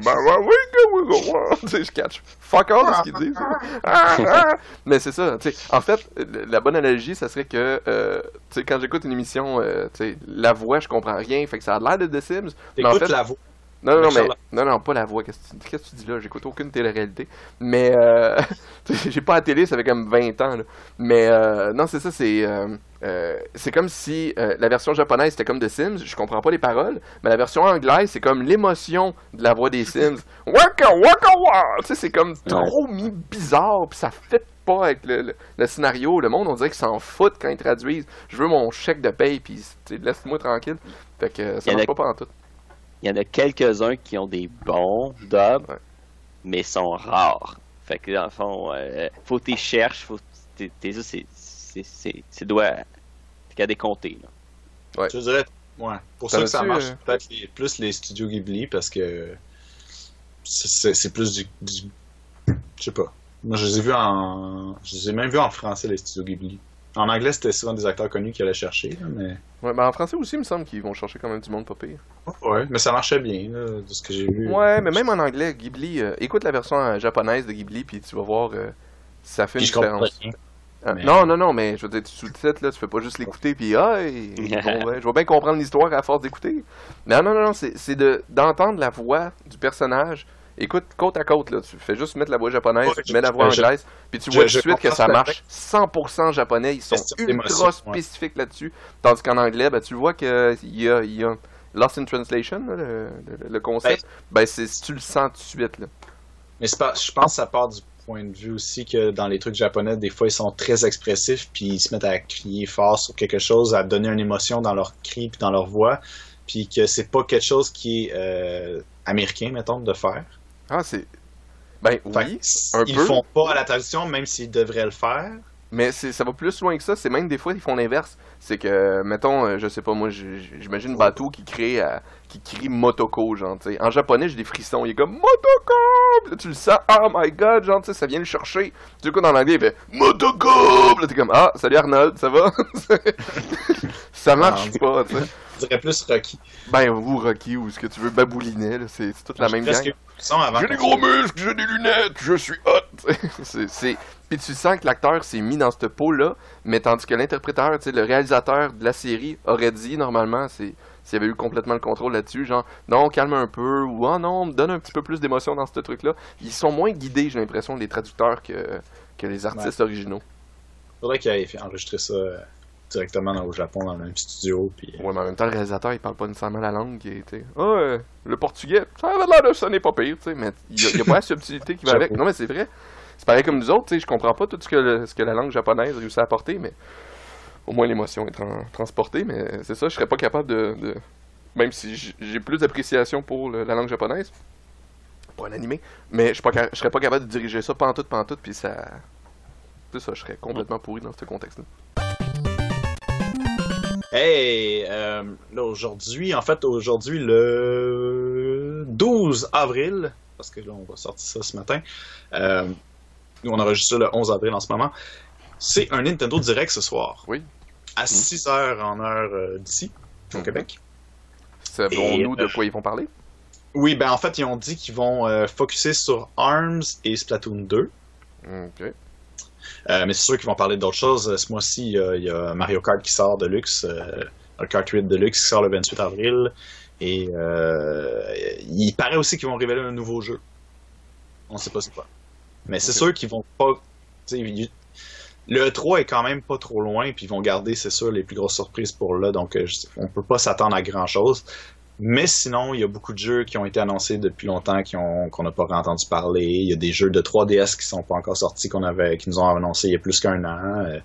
Speaker 2: Bah, bah, wiggle, wiggle, wah. Tu sais, je catch fuck all de ce qu'ils disent. Ah, ah. Mais c'est ça, tu sais. En fait, la bonne analogie, ça serait que, euh, tu sais, quand j'écoute une émission, euh, tu sais, la voix, je comprends rien, fait que ça a l'air de The Sims. Mais en
Speaker 1: T'écoutes
Speaker 2: fait,
Speaker 1: la voix.
Speaker 2: Non, non, non, mais, non, non, pas la voix. Qu'est-ce que tu, dis là? J'écoute aucune télé-réalité. Mais, euh, j'ai pas la télé, ça fait comme 20 ans, là. Mais, euh, non, c'est ça, c'est, euh, euh, c'est comme si euh, la version japonaise c'était comme The Sims, je comprends pas les paroles, mais la version anglaise c'est comme l'émotion de la voix des Sims. Waka waka wa! Tu sais, c'est comme trop mis bizarre, puis ça fait pas avec le, le- le scénario. Le monde, on dirait qu'ils s'en foutent quand ils traduisent. Je veux mon chèque de paye, puis laisse-moi tranquille. Fait que ça
Speaker 3: en
Speaker 2: marche pas tout.
Speaker 3: Il y en a quelques-uns qui ont des bons dubs,
Speaker 2: Ouais.
Speaker 3: mais sont rares. Fait que dans le fond, euh, faut que tu cherches, faut t'es, t'es, ça, c'est, c'est, c'est, c'est doit, t'es qu'à décompter, là.
Speaker 1: Je dirais, ouais. Pour ça que ça marche,
Speaker 2: euh,
Speaker 1: peut-être plus les studios Ghibli parce que c'est- c'est c'est plus du, du- Je sais pas. Moi, je les ai vus en. Je les ai même vus en français, les studios Ghibli. En anglais, c'était souvent des acteurs connus qui allaient chercher, là, mais.
Speaker 2: Ouais, ben en français aussi, il me semble qu'ils vont chercher quand même du monde pas pire.
Speaker 1: Ouais, mais ça marchait bien, là, de ce que j'ai vu.
Speaker 2: Ouais, mais même en anglais, Ghibli, euh, écoute la version euh, japonaise de Ghibli, puis tu vas voir euh, si ça fait une
Speaker 1: Puis
Speaker 2: différence.
Speaker 1: rien.
Speaker 2: Ah,
Speaker 1: mais-
Speaker 2: Non, non, non, mais je veux dire, tu sous-titres, là, tu fais pas juste l'écouter, puis ah, et- bon, ouais, je vais bien comprendre l'histoire à force d'écouter. Non, non, non, non, c'est c'est de- d'entendre la voix du personnage. Écoute côte à côte, là, tu fais juste mettre la voix japonaise,
Speaker 1: Ouais,
Speaker 2: tu mets la voix
Speaker 1: je-
Speaker 2: anglaise, puis tu
Speaker 1: je-
Speaker 2: vois tout de suite que ça marche 100% japonais, ils sont ultra
Speaker 1: ouais.
Speaker 2: spécifiques là-dessus. Tandis qu'en anglais, ben, tu vois qu'il y a, y a Lost in Translation, là, le, le- le concept, ben, c'est si tu le sens tout de suite, là.
Speaker 1: Mais c'est pas, je pense que ça part du point de vue aussi que dans les trucs japonais, des fois, ils sont très expressifs, puis ils se mettent à crier fort sur quelque chose, à donner une émotion dans leur cri puis dans leur voix, puis que c'est pas quelque chose qui est euh, américain, mettons, de faire.
Speaker 2: Ah, c'est. Ben oui, un
Speaker 1: ils
Speaker 2: peu.
Speaker 1: font pas à la traduction, même s'ils devraient le faire.
Speaker 2: mais c'est, ça va plus loin que ça. C'est même des fois, ils font l'inverse. C'est que, mettons, euh, je sais pas, moi, j'imagine Bateau qui crée, à- qui crie Motoko, genre, tu sais. En japonais, j'ai des frissons. Il est comme Motoko! Là, tu le sens, oh my god, genre, tu sais, ça vient le chercher. Du coup, dans l'anglais, il fait Motoko! Là, t'es comme, ah, salut Arnold, ça va? ça marche
Speaker 1: Ah,
Speaker 2: pas, tu sais.
Speaker 1: Je dirais plus Rocky.
Speaker 2: Ben, ou Rocky, ou ce que tu veux, Baboulinet, là, c'est, c'est toute la même gang. J'ai des gros muscles, j'ai des lunettes, je suis hot. c'est, c'est... Puis tu sens que l'acteur s'est mis dans cette peau-là, mais tandis que l'interpréteur, tu sais, le réalisateur de la série aurait dit normalement, c'est s'il avait eu complètement le contrôle là-dessus, genre non, calme un peu, ou oh non, donne un petit peu plus d'émotion dans ce truc-là. Ils sont moins guidés, j'ai l'impression, les traducteurs que, que les artistes originaux.
Speaker 1: Faudrait qu'il ait fait enregistrer ça euh, directement au Japon, dans le même studio. Puis, euh,
Speaker 2: Ouais, mais en même temps, le réalisateur, il parle pas nécessairement la langue. tu sais, Ah, euh, le portugais, ça avait l'air de sonner pas pire, tu sais, mais il y, a- il y a pas la subtilité qui va avec. Non, mais c'est vrai. C'est pareil comme nous autres, tu sais, je comprends pas tout ce que, le- ce que la langue japonaise réussit à apporter, mais au moins l'émotion est tran- transportée, mais c'est ça, je serais pas capable de... de- Même si j'ai plus d'appréciation pour le- la langue japonaise, pour un animé, mais je pas je serais pas capable de diriger ça pantoute, pantoute, puis ça... C'est ça, je serais complètement pourri dans ce contexte-là.
Speaker 1: Hey, euh, là aujourd'hui, en fait, aujourd'hui, le 12 avril, parce que là, on va sortir ça ce matin. Euh, nous, on enregistre ça le 11 avril en ce moment. C'est un Nintendo Direct ce soir.
Speaker 2: Oui.
Speaker 1: À 6 heures en heure euh, d'ici, au
Speaker 2: Mhm.
Speaker 1: Québec.
Speaker 2: Savons-nous de
Speaker 1: euh,
Speaker 2: quoi ils vont parler?
Speaker 1: Oui, ben en fait, ils ont dit qu'ils vont euh, focuser sur ARMS et Splatoon 2.
Speaker 2: Ok.
Speaker 1: Euh, mais c'est sûr qu'ils vont parler d'autres choses. Euh, Ce mois-ci, il y, a- il y a Mario Kart qui sort de luxe, euh, le Kart 8 de luxe qui sort le 28 avril. Et il paraît aussi qu'ils vont révéler un nouveau jeu. On sait pas c'est quoi. Mais c'est sûr qu'ils vont pas. Le 3 est quand même pas trop loin, puis ils vont garder, c'est sûr, les plus grosses surprises pour là. Donc, on peut pas s'attendre à grand chose. Mais sinon, il y a beaucoup de jeux qui ont été annoncés depuis longtemps qu'on n'a pas entendu parler. Il y a des jeux de 3DS qui sont pas encore sortis qu'on avait qui nous ont annoncé il y a plus qu'un an. Euh,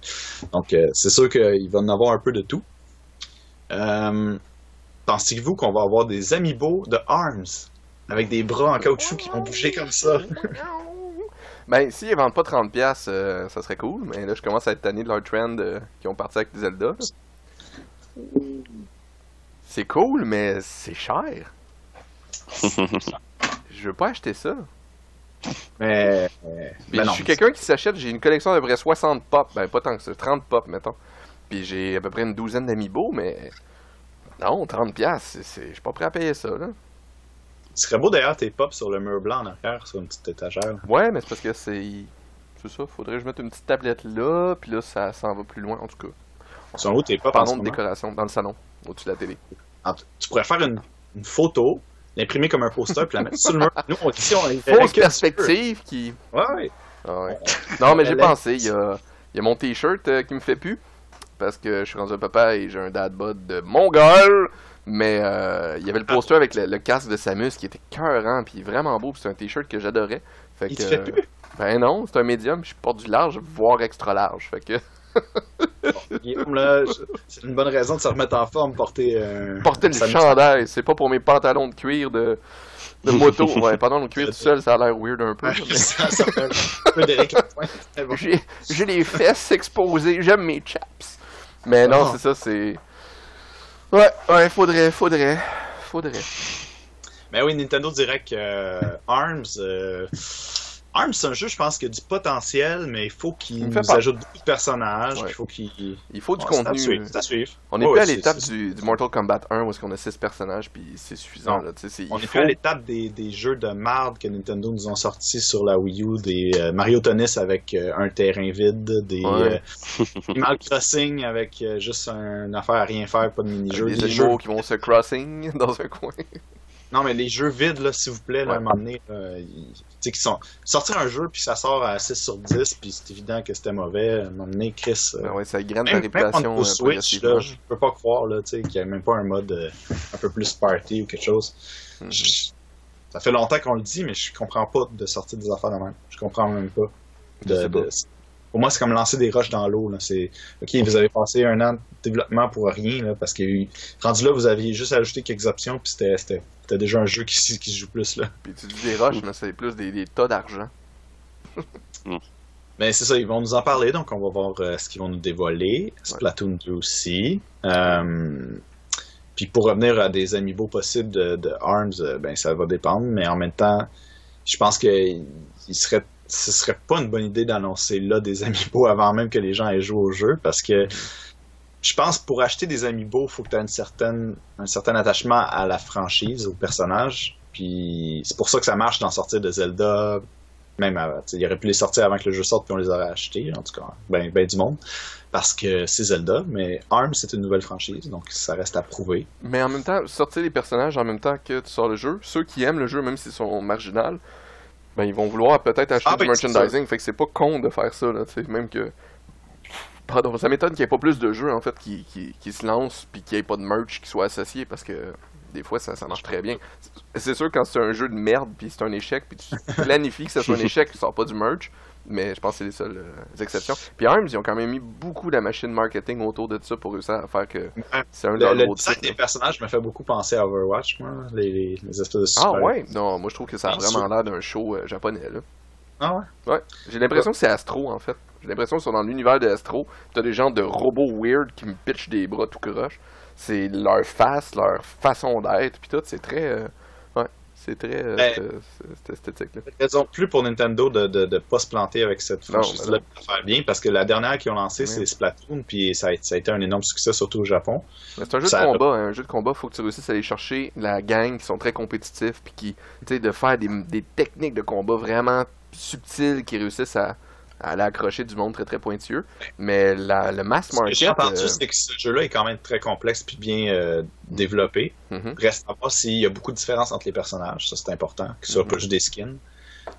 Speaker 1: Donc euh, c'est sûr qu'il va en avoir un peu de tout. Euh, Pensez-vous qu'on va avoir des amiibo de ARMS avec des bras en caoutchouc qui vont bouger comme ça?
Speaker 2: Ben, s'ils ne vendent pas 30$, piastres, euh, ça serait cool, mais là, je commence à être tanné de leur trend qui ont parti avec Zelda. C'est cool, mais c'est cher. Je veux pas acheter ça.
Speaker 1: Mais,
Speaker 2: Mais
Speaker 1: ben
Speaker 2: je
Speaker 1: non.
Speaker 2: suis quelqu'un qui s'achète, j'ai une collection d'à peu près 60 pop, ben pas tant que ça, 30 pop, mettons. Puis j'ai à peu près une douzaine d'amiibo, mais non, 30 piastres, c'est- c'est- je suis pas prêt à payer ça, là.
Speaker 1: Ce serait beau d'ailleurs tes pop sur le mur blanc en arrière, sur une petite étagère.
Speaker 2: Ouais, mais c'est parce que c'est... C'est ça, faudrait que je mette une petite tablette là, puis là, ça s'en va plus loin, en tout cas.
Speaker 1: Ils sont où tes pop en ce
Speaker 2: de
Speaker 1: moment?
Speaker 2: décoration, dans le salon, au-dessus de la télé.
Speaker 1: Ah, Tu pourrais faire une, une photo, l'imprimer comme un poster, puis la mettre sur le mur. Nous, on, ici, on
Speaker 2: Fausse perspective qui...
Speaker 1: Ouais, ouais.
Speaker 2: Ah ouais. Non, mais j'ai pensé, il y a, il y a mon t-shirt euh, qui me fait plus, parce que je suis rendu un papa et j'ai un dad bod de mongol, mais euh, il y avait le poster avec le, le casque de Samus qui était cœurant, puis vraiment beau, puis c'est un t-shirt que j'adorais. Fait
Speaker 1: Il
Speaker 2: que,
Speaker 1: te fait plus?
Speaker 2: Ben non, c'est un médium, je porte du large, voire extra large, fait que
Speaker 1: Guillaume, là, je- c'est une bonne raison de se remettre en forme, porter. Euh,
Speaker 2: porter le chandail, c'est pas pour mes pantalons de cuir de, de moto. Ouais, pantalons de cuir tout seul, ça a l'air weird un peu.
Speaker 1: Ouais,
Speaker 2: mais-
Speaker 1: ça, ça fait un peu d'Éric Lapointe. Mais bon.
Speaker 2: J'ai j'ai les fesses exposées, j'aime mes chaps. Mais non,
Speaker 1: Ah.
Speaker 2: c'est ça, c'est. Ouais, ouais, faudrait, faudrait, faudrait.
Speaker 1: Mais oui, Nintendo Direct euh, ARMS. euh, ARMS, c'est un jeu, je pense, qui a du potentiel, mais il faut qu'il nous ajoute beaucoup de personnages.
Speaker 2: Ouais.
Speaker 1: Il faut qu'il.
Speaker 2: Il faut du
Speaker 1: Ouais,
Speaker 2: contenu.
Speaker 1: suivre, c'est à suivre.
Speaker 2: On n'est plus à l'étape du, du Mortal Kombat 1 où est-ce qu'on a 6 personnages puis c'est suffisant. Là, c'est-
Speaker 1: On est
Speaker 2: faut...
Speaker 1: plus à l'étape des, des jeux de marde que Nintendo nous ont sortis sur la Wii U, des euh, Mario Tennis avec euh, un terrain vide, des
Speaker 2: Ouais.
Speaker 1: euh, Animal Crossing avec euh, juste un- une affaire à rien faire, pas de mini-jeu.
Speaker 2: des animaux
Speaker 1: jeux-
Speaker 2: qui vont se crossing dans un coin.
Speaker 1: Non, mais les jeux vides, là, s'il vous plaît, là, à un moment donné, là, sais, qui sont... sortir un jeu puis ça sort à 6 sur 10, puis c'est évident que c'était mauvais, à un moment donné, Chris. euh,
Speaker 2: Ben ouais, ça graine ta
Speaker 1: même, même
Speaker 2: réputation euh,
Speaker 1: Switch, là, je peux pas croire là, qu'il n'y a même pas un mode euh, un peu plus party ou quelque chose. Je- Ça fait longtemps qu'on le dit, mais je comprends pas de sortir des affaires de même. Je comprends même pas. De, de- Pour moi, c'est comme lancer des roches dans l'eau. C'est ok, vous avez passé un an de développement pour rien, là, parce que rendu là, vous aviez juste ajouté quelques options, puis c'était- déjà un jeu qui, se- qui se joue plus là.
Speaker 2: Puis tu dis des roches, mais c'est plus des, des tas d'argent.
Speaker 1: Mais c'est ça, ils vont nous en parler, donc on va voir euh, ce qu'ils vont nous dévoiler. Splatoon 2 aussi. Euh, puis pour revenir à des amiibo possibles de, de ARMS, euh, ben ça va dépendre, mais en même temps, je pense que il serait, ce serait pas une bonne idée d'annoncer là des amiibo avant même que les gens aient joué au jeu, parce que je pense pour acheter des amiibo, il faut que tu aies une certaine, un certain attachement à la franchise, au personnage. Puis c'est pour ça que ça marche d'en sortir de Zelda, même avant. Sais, Il aurait pu les sortir avant que le jeu sorte, puis on les aurait achetés, en tout cas, ben, ben du monde. Parce que c'est Zelda, mais ARMS, c'est une nouvelle franchise, donc ça reste à prouver.
Speaker 2: Mais en même temps, sortir les personnages en même temps que tu sors le jeu, ceux qui aiment le jeu, même s'ils sont marginaux, ben ils vont vouloir peut-être acheter
Speaker 1: Ah,
Speaker 2: du
Speaker 1: ben,
Speaker 2: merchandising. Fait que c'est pas con de faire ça, là, tu sais, même que. Pardon, ça m'étonne qu'il n'y ait pas plus de jeux en fait qui, qui, qui se lancent puis qu'il n'y ait pas de merch qui soit associé parce que des fois ça, ça marche très bien. C'est sûr quand c'est un jeu de merde puis c'est un échec puis tu planifies que ça soit un échec, tu sors pas du merch, mais je pense que c'est les seules euh, exceptions. Puis ARMS, ils ont quand même mis beaucoup de la machine marketing autour de ça pour réussir à faire que c'est un de
Speaker 1: Le,
Speaker 2: leurs
Speaker 1: le
Speaker 2: gros
Speaker 1: design
Speaker 2: titres, là.
Speaker 1: des personnages me fait beaucoup penser à Overwatch, moi, les, les, les espèces de
Speaker 2: Ah
Speaker 1: super-
Speaker 2: ouais? Non, moi je trouve que ça a
Speaker 1: Bien
Speaker 2: vraiment l'air d'un show euh, japonais là.
Speaker 1: Ah ouais?
Speaker 2: Ouais. J'ai l'impression que c'est Astro en fait. J'ai l'impression qu'ils sont dans l'univers de Astro. T'as des gens de robots weird qui me pitchent des bras tout croche. C'est leur face, leur façon d'être, puis tout, c'est très. euh, c'est très. euh,
Speaker 1: Ben,
Speaker 2: c'est- c'est esthétique, là.
Speaker 1: raison plus pour Nintendo de de, de pas se planter avec cette franchise-là,
Speaker 2: ben
Speaker 1: faire bien, parce que la dernière qu'ils ont lancée, c'est. Splatoon, puis ça a, ça a été un énorme succès, surtout au Japon.
Speaker 2: C'est un jeu
Speaker 1: Ça-
Speaker 2: de combat, hein. un jeu de combat, faut que tu réussisses à aller chercher la gang qui sont très compétitifs, puis qui, tu sais, de faire des, des techniques de combat vraiment subtiles qui réussissent à, à aller accrocher du monde très très pointueux. Mais la, le mass
Speaker 1: Ce que j'ai
Speaker 2: market.
Speaker 1: entendu,
Speaker 2: euh,
Speaker 1: c'est que ce jeu-là est quand même très complexe puis bien euh, développé.
Speaker 2: mhm.
Speaker 1: Reste à voir s'il y a beaucoup de différences entre les personnages, ça c'est important, que ce soit
Speaker 2: Mhm.
Speaker 1: pas juste des skins.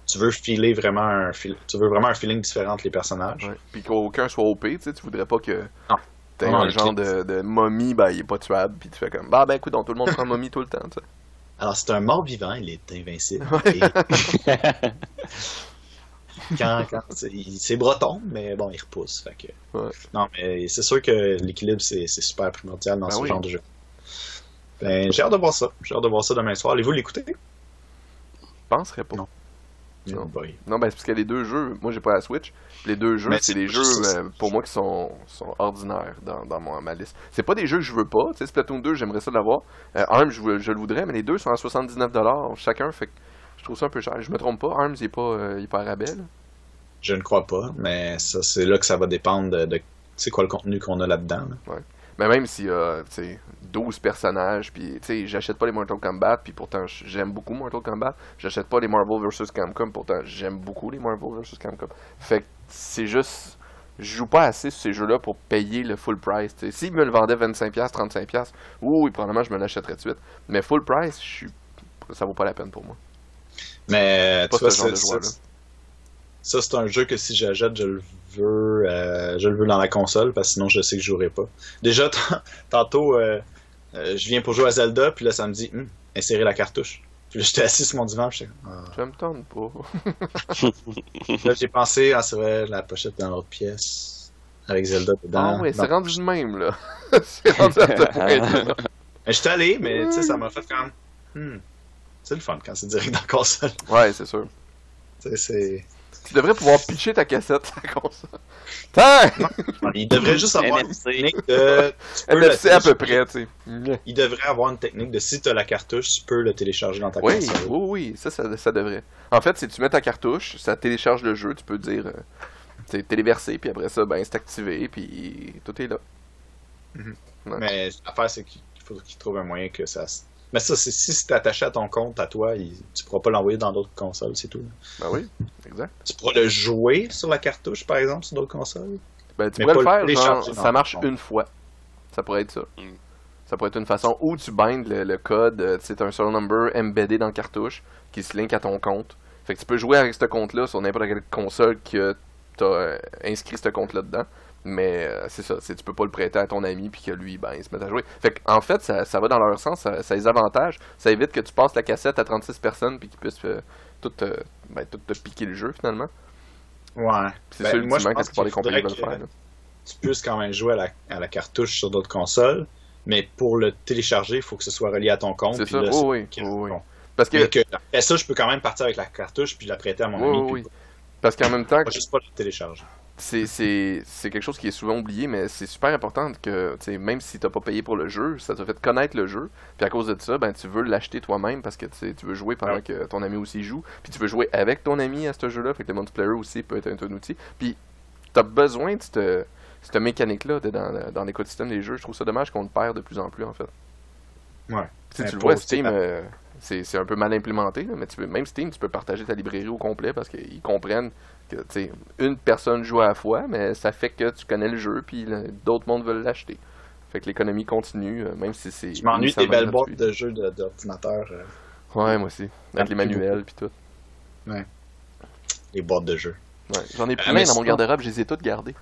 Speaker 1: Tu veux filer vraiment un tu veux vraiment un feeling différent entre les personnages.
Speaker 2: Ouais. Puis qu'aucun soit OP, tu sais, tu voudrais pas que
Speaker 1: Non. Non,
Speaker 2: un genre de, de momie, ben il est pas tuable, puis tu fais comme, bah ben écoute, donc tout le monde prend momie tout le temps, tu.
Speaker 1: Alors c'est un mort vivant, il est invincible.
Speaker 2: Ouais.
Speaker 1: Et quand, quand c'est breton, mais bon, il repousse. Fait que...
Speaker 2: Ouais.
Speaker 1: Non, mais c'est sûr que l'équilibre c'est super primordial dans
Speaker 2: Ben
Speaker 1: ce
Speaker 2: oui.
Speaker 1: genre de jeu. Ben, j'ai hâte de voir ça. J'ai hâte de voir ça demain soir. Allez-vous l'écouter?
Speaker 2: Je penserais pas.
Speaker 1: Non.
Speaker 2: Non. Non, ben c'est parce que les deux jeux, moi j'ai pas la Switch, les deux jeux, c'est des jeux
Speaker 1: ça.
Speaker 2: euh, pour moi qui sont, sont ordinaires dans, dans mon, ma liste. C'est pas des jeux que je veux pas, tu sais, Splatoon 2, j'aimerais ça l'avoir. Euh, Arms, je, je le voudrais, mais les deux sont à 79$ chacun, fait trouve ça un peu cher. Je me trompe pas, Arms il est pas euh, hyper rabais, là.
Speaker 1: Je ne crois pas, mais ça c'est là que ça va dépendre de, de c'est quoi le contenu qu'on a là-dedans. là.
Speaker 2: Mais même s'il y a, tu sais, 12 personnages, puis j'achète pas les Mortal Kombat, puis pourtant j'aime beaucoup Mortal Kombat. J'achète pas les Marvel vs Capcom, pourtant j'aime beaucoup les Marvel vs Capcom. Fait que c'est juste, je joue pas assez sur ces jeux-là pour payer le full price. S'ils me le vendaient 25$, 35$, oui, probablement je me l'achèterais tout de suite. Mais full price, je suis, ça vaut pas la peine pour moi.
Speaker 1: Mais tu vois, ça c'est un jeu que si j'achète, je le veux, euh, je le veux dans la console parce que sinon je sais que je jouerai pas. Déjà tantôt, euh, euh, je viens pour jouer à Zelda, puis là ça me dit Hum, insérer la cartouche. Puis là j'étais assis sur mon divan, puis j'étais comme, ah.
Speaker 2: Je me tente pas.
Speaker 1: Là, j'ai pensé, ah c'est vrai, la pochette dans l'autre pièce avec Zelda dedans.
Speaker 2: Ah ouais, c'est rendu de même, là. c'est rendu à ce point-là.
Speaker 1: Mais J'étais allé, mais tu sais, ça m'a fait quand même. Hmm, c'est le fun quand c'est direct dans la console.
Speaker 2: Ouais, c'est sûr.
Speaker 1: Tu sais, c'est.
Speaker 2: Tu devrais pouvoir pitcher ta cassette à la console.
Speaker 1: Il devrait juste avoir une technique de. tu peux le
Speaker 2: NFC à peu près, tu sais.
Speaker 1: Il devrait avoir une technique de si tu as la cartouche, tu peux le télécharger dans ta
Speaker 2: Oui,
Speaker 1: console.
Speaker 2: oui, oui, ça, ça, ça devrait. En fait, si tu mets ta cartouche, ça télécharge le jeu, tu peux dire, euh, tu sais, téléverser, puis après ça, ben, c'est activé, puis tout est là.
Speaker 1: Mais l'affaire, c'est qu'il faut qu'il trouve un moyen que ça. Mais ça, c'est si c'est attaché à ton compte, à toi, il- tu pourras pas l'envoyer dans d'autres consoles, c'est tout.
Speaker 2: Ben oui, exact.
Speaker 1: Tu pourras le jouer sur la cartouche, par exemple, sur d'autres consoles.
Speaker 2: Ben, tu
Speaker 1: Mais
Speaker 2: pourrais le faire, genre, ça marche une fois. Ça pourrait être ça.
Speaker 3: Mm.
Speaker 2: Ça pourrait être une façon où tu bindes le, le code, euh, tu sais, t'as un serial number embeddé dans la cartouche qui se link à ton compte. Fait que tu peux jouer avec ce compte-là sur n'importe quelle console que t'as euh, inscrit ce compte-là dedans. Mais euh, c'est ça, c'est tu peux pas le prêter à ton ami puis que lui, ben, il se met à jouer. Fait que, en fait, ça, ça va dans leur sens, ça, les avantages. Ça évite que tu passes la cassette à 36 personnes puis qu'ils puissent euh, tout, euh, ben, tout te piquer le jeu finalement.
Speaker 1: Ouais.
Speaker 2: C'est
Speaker 1: Ben,
Speaker 2: ça,
Speaker 1: moi, je
Speaker 2: que
Speaker 1: pense
Speaker 2: veulent
Speaker 1: faudrait
Speaker 2: faire.
Speaker 1: que-
Speaker 2: là.
Speaker 1: tu puisses quand même jouer à la, à la cartouche sur d'autres consoles, mais pour le télécharger, il faut que ce soit relié à ton compte.
Speaker 2: C'est ça,
Speaker 1: là,
Speaker 2: oui,
Speaker 1: c'est-
Speaker 2: oui. Parce que,
Speaker 1: que, après ça, je peux quand même partir avec la cartouche puis la prêter à mon
Speaker 2: Oui,
Speaker 1: ami.
Speaker 2: oui,
Speaker 1: puis
Speaker 2: oui. parce qu'en même temps,
Speaker 1: pas juste pas le télécharger.
Speaker 2: C'est quelque chose qui est souvent oublié, mais c'est super important que, tu sais, même si t'as pas payé pour le jeu, ça t'a fait connaître le jeu, puis à cause de ça, ben, tu veux l'acheter toi-même parce que tu veux jouer pendant
Speaker 1: Ouais.
Speaker 2: que ton ami aussi joue, puis tu veux jouer avec ton ami à ce jeu-là, fait que le multiplayer aussi peut être un, un outil, puis t'as besoin de cette, cette mécanique-là dans, dans l'écosystème des jeux. Je trouve ça dommage qu'on le perd de plus en plus, en fait.
Speaker 1: Ouais. Mais
Speaker 2: tu le
Speaker 1: pour-
Speaker 2: vois, Steam, euh, c'est c'est un peu mal implémenté, là, mais tu peux, même Steam, tu peux partager ta librairie au complet parce qu'ils comprennent que tu sais, une personne joue à la fois, mais ça fait que tu connais le jeu, puis d'autres mondes veulent l'acheter. Fait que l'économie continue, euh, même si c'est.
Speaker 1: Je m'ennuie des belles boîtes de jeux de- d'ordinateur, euh,
Speaker 2: Ouais, moi aussi. Avec les manuels, puis tout.
Speaker 1: les boîtes de jeux.
Speaker 2: Ouais. J'en ai
Speaker 1: Euh,
Speaker 2: plein
Speaker 1: mais
Speaker 2: dans mon garde-robe, je les ai toutes gardées.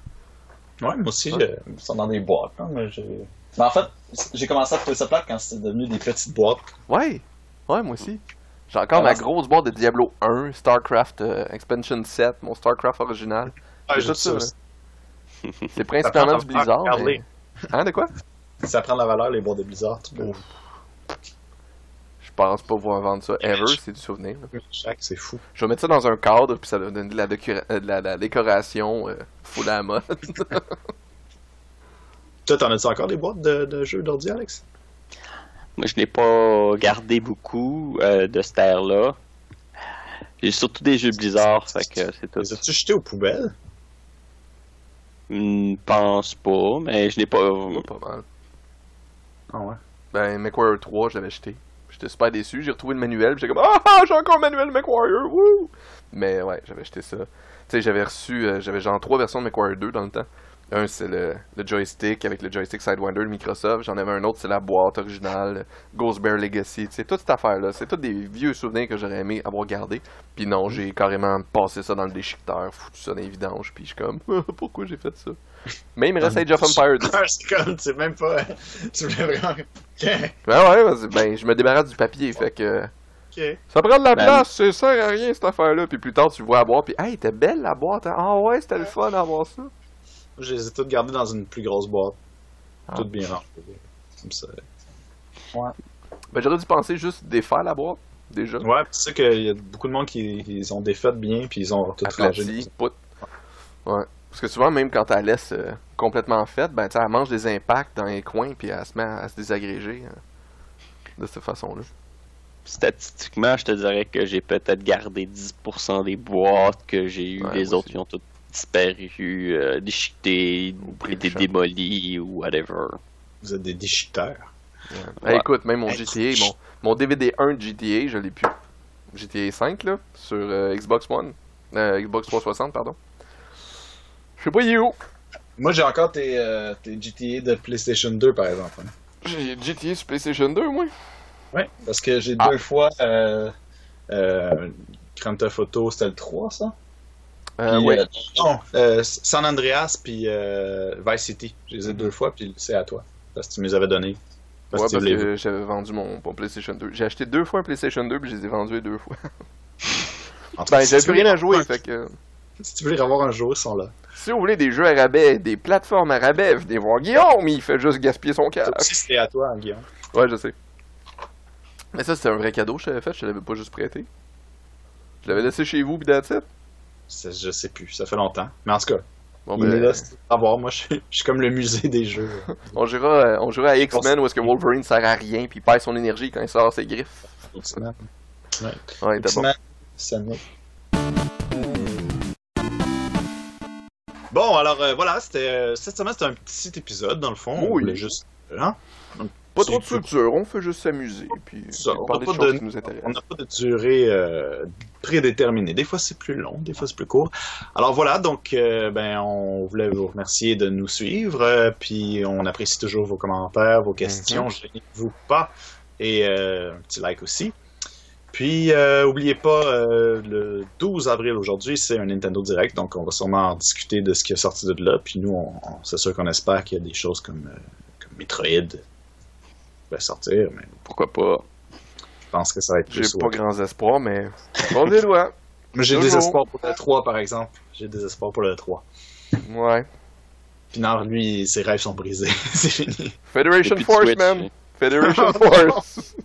Speaker 1: Ouais, moi aussi,
Speaker 2: Ouais.
Speaker 1: je- ils sont dans des boîtes. hein, mais Mais en fait, j'ai commencé à trouver ça plate quand c'était devenu des petites boîtes.
Speaker 2: Ouais, ouais, moi aussi. J'ai encore ma grosse boîte de Diablo 1, StarCraft euh, Expansion 7, mon StarCraft original.
Speaker 1: Ah,
Speaker 2: C'est
Speaker 1: j'ai
Speaker 2: tout
Speaker 1: tout
Speaker 2: ça. C'est principalement du Blizzard. mais- Hein, de quoi?
Speaker 1: Ça prend de la valeur, les boîtes de Blizzard.
Speaker 2: Je pense pas pouvoir vendre ça ever, c'est du souvenir.
Speaker 1: c'est fou.
Speaker 2: Je vais mettre ça dans un cadre, puis ça va donner de la, euh, de la, la décoration euh, full à la mode.
Speaker 1: Toi, t'en as-tu encore des boîtes de, de jeux d'ordi, Alex?
Speaker 3: Moi, je n'ai pas gardé beaucoup euh, de cette ère-là. J'ai surtout des jeux Blizzard, fait que c'est tout.
Speaker 1: Les as-tu jetés aux poubelles?
Speaker 3: Hmm, pense pas, mais je n'ai pas.
Speaker 2: pas mal.
Speaker 1: Ah ouais.
Speaker 2: Ben, MechWarrior 3, je l'avais acheté. J'étais super déçu, j'ai retrouvé le manuel, puis j'étais comme Ah, j'ai encore le manuel de MechWarrior, wouh! Mais ouais, j'avais acheté ça. Tu sais, j'avais reçu, euh, j'avais genre trois versions de MechWarrior 2 dans le temps. Un, c'est le, le joystick avec le joystick Sidewinder de Microsoft. J'en avais un autre, c'est la boîte originale, Ghost Bear Legacy. Tu sais, toute cette affaire-là, c'est tous des vieux souvenirs que j'aurais aimé avoir gardés. Puis non, j'ai carrément passé ça dans le déchiqueteur, foutu ça dans les vidanges, puis je suis comme Pourquoi j'ai fait ça? Mais il me reste Age of Empires 2.
Speaker 1: c'est comme, c'est même pas. tu voulais vraiment.
Speaker 2: Ben ouais, vas-y, ben je me débarrasse du papier, fait que.
Speaker 1: Ok.
Speaker 2: Ça prend de la
Speaker 3: Ben-
Speaker 2: place, ça sert à rien cette affaire-là. Puis plus tard, tu vois la boîte, puis hey, t'es belle la boîte. hein? Ah ouais, c'était le fun d'avoir ça.
Speaker 1: Je les ai toutes gardées dans une plus grosse boîte.
Speaker 2: Ah.
Speaker 1: Toutes bien rangées. Comme ça.
Speaker 2: Ben j'aurais dû penser juste défaire la boîte, déjà.
Speaker 1: Ouais, c'est ça qu'il y a beaucoup de monde qui ils ont défait bien, puis ils ont tout rangé.
Speaker 2: Ouais. Parce que souvent, même quand elle laisse euh, complètement faite, ben tu sais, elle mange des impacts dans les coins, puis elle se met à se désagréger euh, de cette façon-là.
Speaker 3: Statistiquement, je te dirais que j'ai peut-être gardé 10% des boîtes que j'ai eues.
Speaker 2: Ouais,
Speaker 3: les autres,
Speaker 2: aussi.
Speaker 3: ils ont toutes disparu, euh, déchiquetées,
Speaker 2: pris
Speaker 3: été démolies ou whatever.
Speaker 1: Vous êtes des déchiqueteurs.
Speaker 2: Ouais. Hey, écoute, même mon
Speaker 1: Hey,
Speaker 2: GTA, mon, mon DVD 1 de GTA, je l'ai plus. GTA 5, là, sur euh, Xbox One. Euh, Xbox 360, pardon. Je sais pas, il est où?
Speaker 1: Moi, j'ai encore tes, euh, tes GTA de PlayStation 2, par exemple. hein.
Speaker 2: J'ai GTA sur PlayStation 2, moi.
Speaker 1: Ouais, parce que j'ai
Speaker 2: Ah.
Speaker 1: deux fois. Euh, euh, Grand Theft Auto, c'était le 3, ça?
Speaker 2: Euh,
Speaker 1: Puis,
Speaker 2: ouais.
Speaker 1: euh, non, euh, San Andreas, puis Vice City. Je les ai deux fois, puis c'est à toi. Parce que tu me les avais donnés. Parce
Speaker 2: Ouais,
Speaker 1: que
Speaker 2: parce j'avais vendu mon, mon PlayStation 2. J'ai acheté deux fois un PlayStation 2 puis je les ai vendus deux fois.
Speaker 1: En
Speaker 2: Ben,
Speaker 1: si
Speaker 2: j'avais plus rien à jouer, fait que...
Speaker 1: Si tu veux les revoir un jour, ils sont là.
Speaker 2: Si vous voulez des jeux à rabais, des plateformes à rabais, venez voir Guillaume, il fait juste gaspiller son cash.
Speaker 1: Aussi, c'était à toi, hein, Guillaume.
Speaker 2: Ouais, je sais. Mais ça, c'était un vrai cadeau que je t'avais fait, je te l'avais pas juste prêté. Je l'avais laissé chez vous, that's it.
Speaker 1: Je sais plus, ça fait longtemps. Mais en tout cas,
Speaker 2: Bon,
Speaker 1: il est
Speaker 2: ben,
Speaker 1: là, c'est à voir. Moi, je suis, je suis comme le musée des jeux.
Speaker 2: on jouera, euh, on jouera à X-Men où est-ce que Wolverine sert à rien puis il perd son énergie quand il sort ses griffes.
Speaker 1: X-Men.
Speaker 2: Ouais, bon.
Speaker 1: X-Men, Sonic. Bon, alors euh, voilà, c'était euh, cette semaine, c'était un petit épisode dans le fond. On
Speaker 2: Oui.
Speaker 1: voulait juste. Hein?
Speaker 2: Pas trop de structure, on fait juste s'amuser puis
Speaker 1: Ça, on pas n'a pas de durée euh, prédéterminée. Des fois, c'est plus long, des fois, c'est plus court. Alors voilà, donc, euh, ben, on voulait vous remercier de nous suivre. euh, puis on apprécie toujours vos commentaires, vos questions. Gênez-vous pas. Et un petit like aussi. Puis, euh, oubliez pas, le 12 avril aujourd'hui, c'est un Nintendo Direct, donc on va sûrement en discuter de ce qui est sorti de là. Puis nous, on, on- c'est sûr qu'on espère qu'il y a des choses comme, comme Metroid va sortir, mais
Speaker 3: Pourquoi pas?
Speaker 1: je pense que ça va être
Speaker 2: J'ai
Speaker 1: plus
Speaker 2: pas grands espoirs, mais on les doigts.
Speaker 1: Moi, j'ai des espoirs pour le 3, par exemple. J'ai des espoirs pour le 3.
Speaker 2: Ouais.
Speaker 1: Puis non, lui, ses rêves sont brisés. c'est fini.
Speaker 2: Federation Force,
Speaker 3: Switch,
Speaker 2: man.
Speaker 3: hein.
Speaker 2: Federation Force.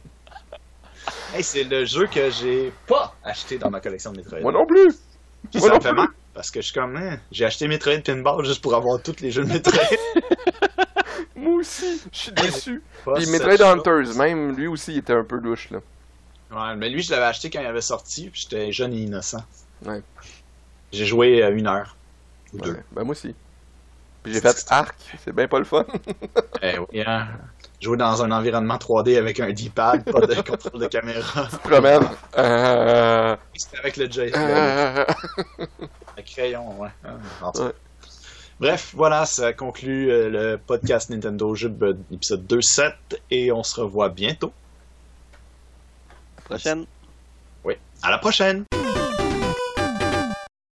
Speaker 1: Hey, c'est le jeu que j'ai pas acheté dans ma collection de Metroid.
Speaker 2: Moi non plus.
Speaker 1: Puis
Speaker 2: moi
Speaker 1: ça
Speaker 2: non
Speaker 1: me fait
Speaker 2: plus.
Speaker 1: mal. Parce que je suis comme, hein, j'ai acheté Metroid Pinball juste pour avoir tous les jeux de Metroid.
Speaker 2: Moi aussi. Je suis déçu. Puis Metroid. Hunters, même lui aussi, il était un peu louche, là.
Speaker 1: Ouais, mais lui, je l'avais acheté quand il avait sorti, puis j'étais jeune et innocent.
Speaker 2: Ouais.
Speaker 1: J'ai joué euh, une heure. Ou deux.
Speaker 2: Ben moi aussi. Puis j'ai fait Arc, c'est bien pas le fun.
Speaker 1: Eh oui, hein. Jouer dans un environnement 3D avec un D-pad, pas de contrôle de caméra.
Speaker 2: Promène. Euh...
Speaker 1: C'était avec le joystick.
Speaker 2: euh,
Speaker 1: Le crayon, ouais. Ah, en tout cas.
Speaker 2: Ouais.
Speaker 1: Bref, voilà, ça conclut euh, le podcast Nintendo euh, épisode 2.7 et on se revoit bientôt.
Speaker 3: Prochaine.
Speaker 1: À la prochaine!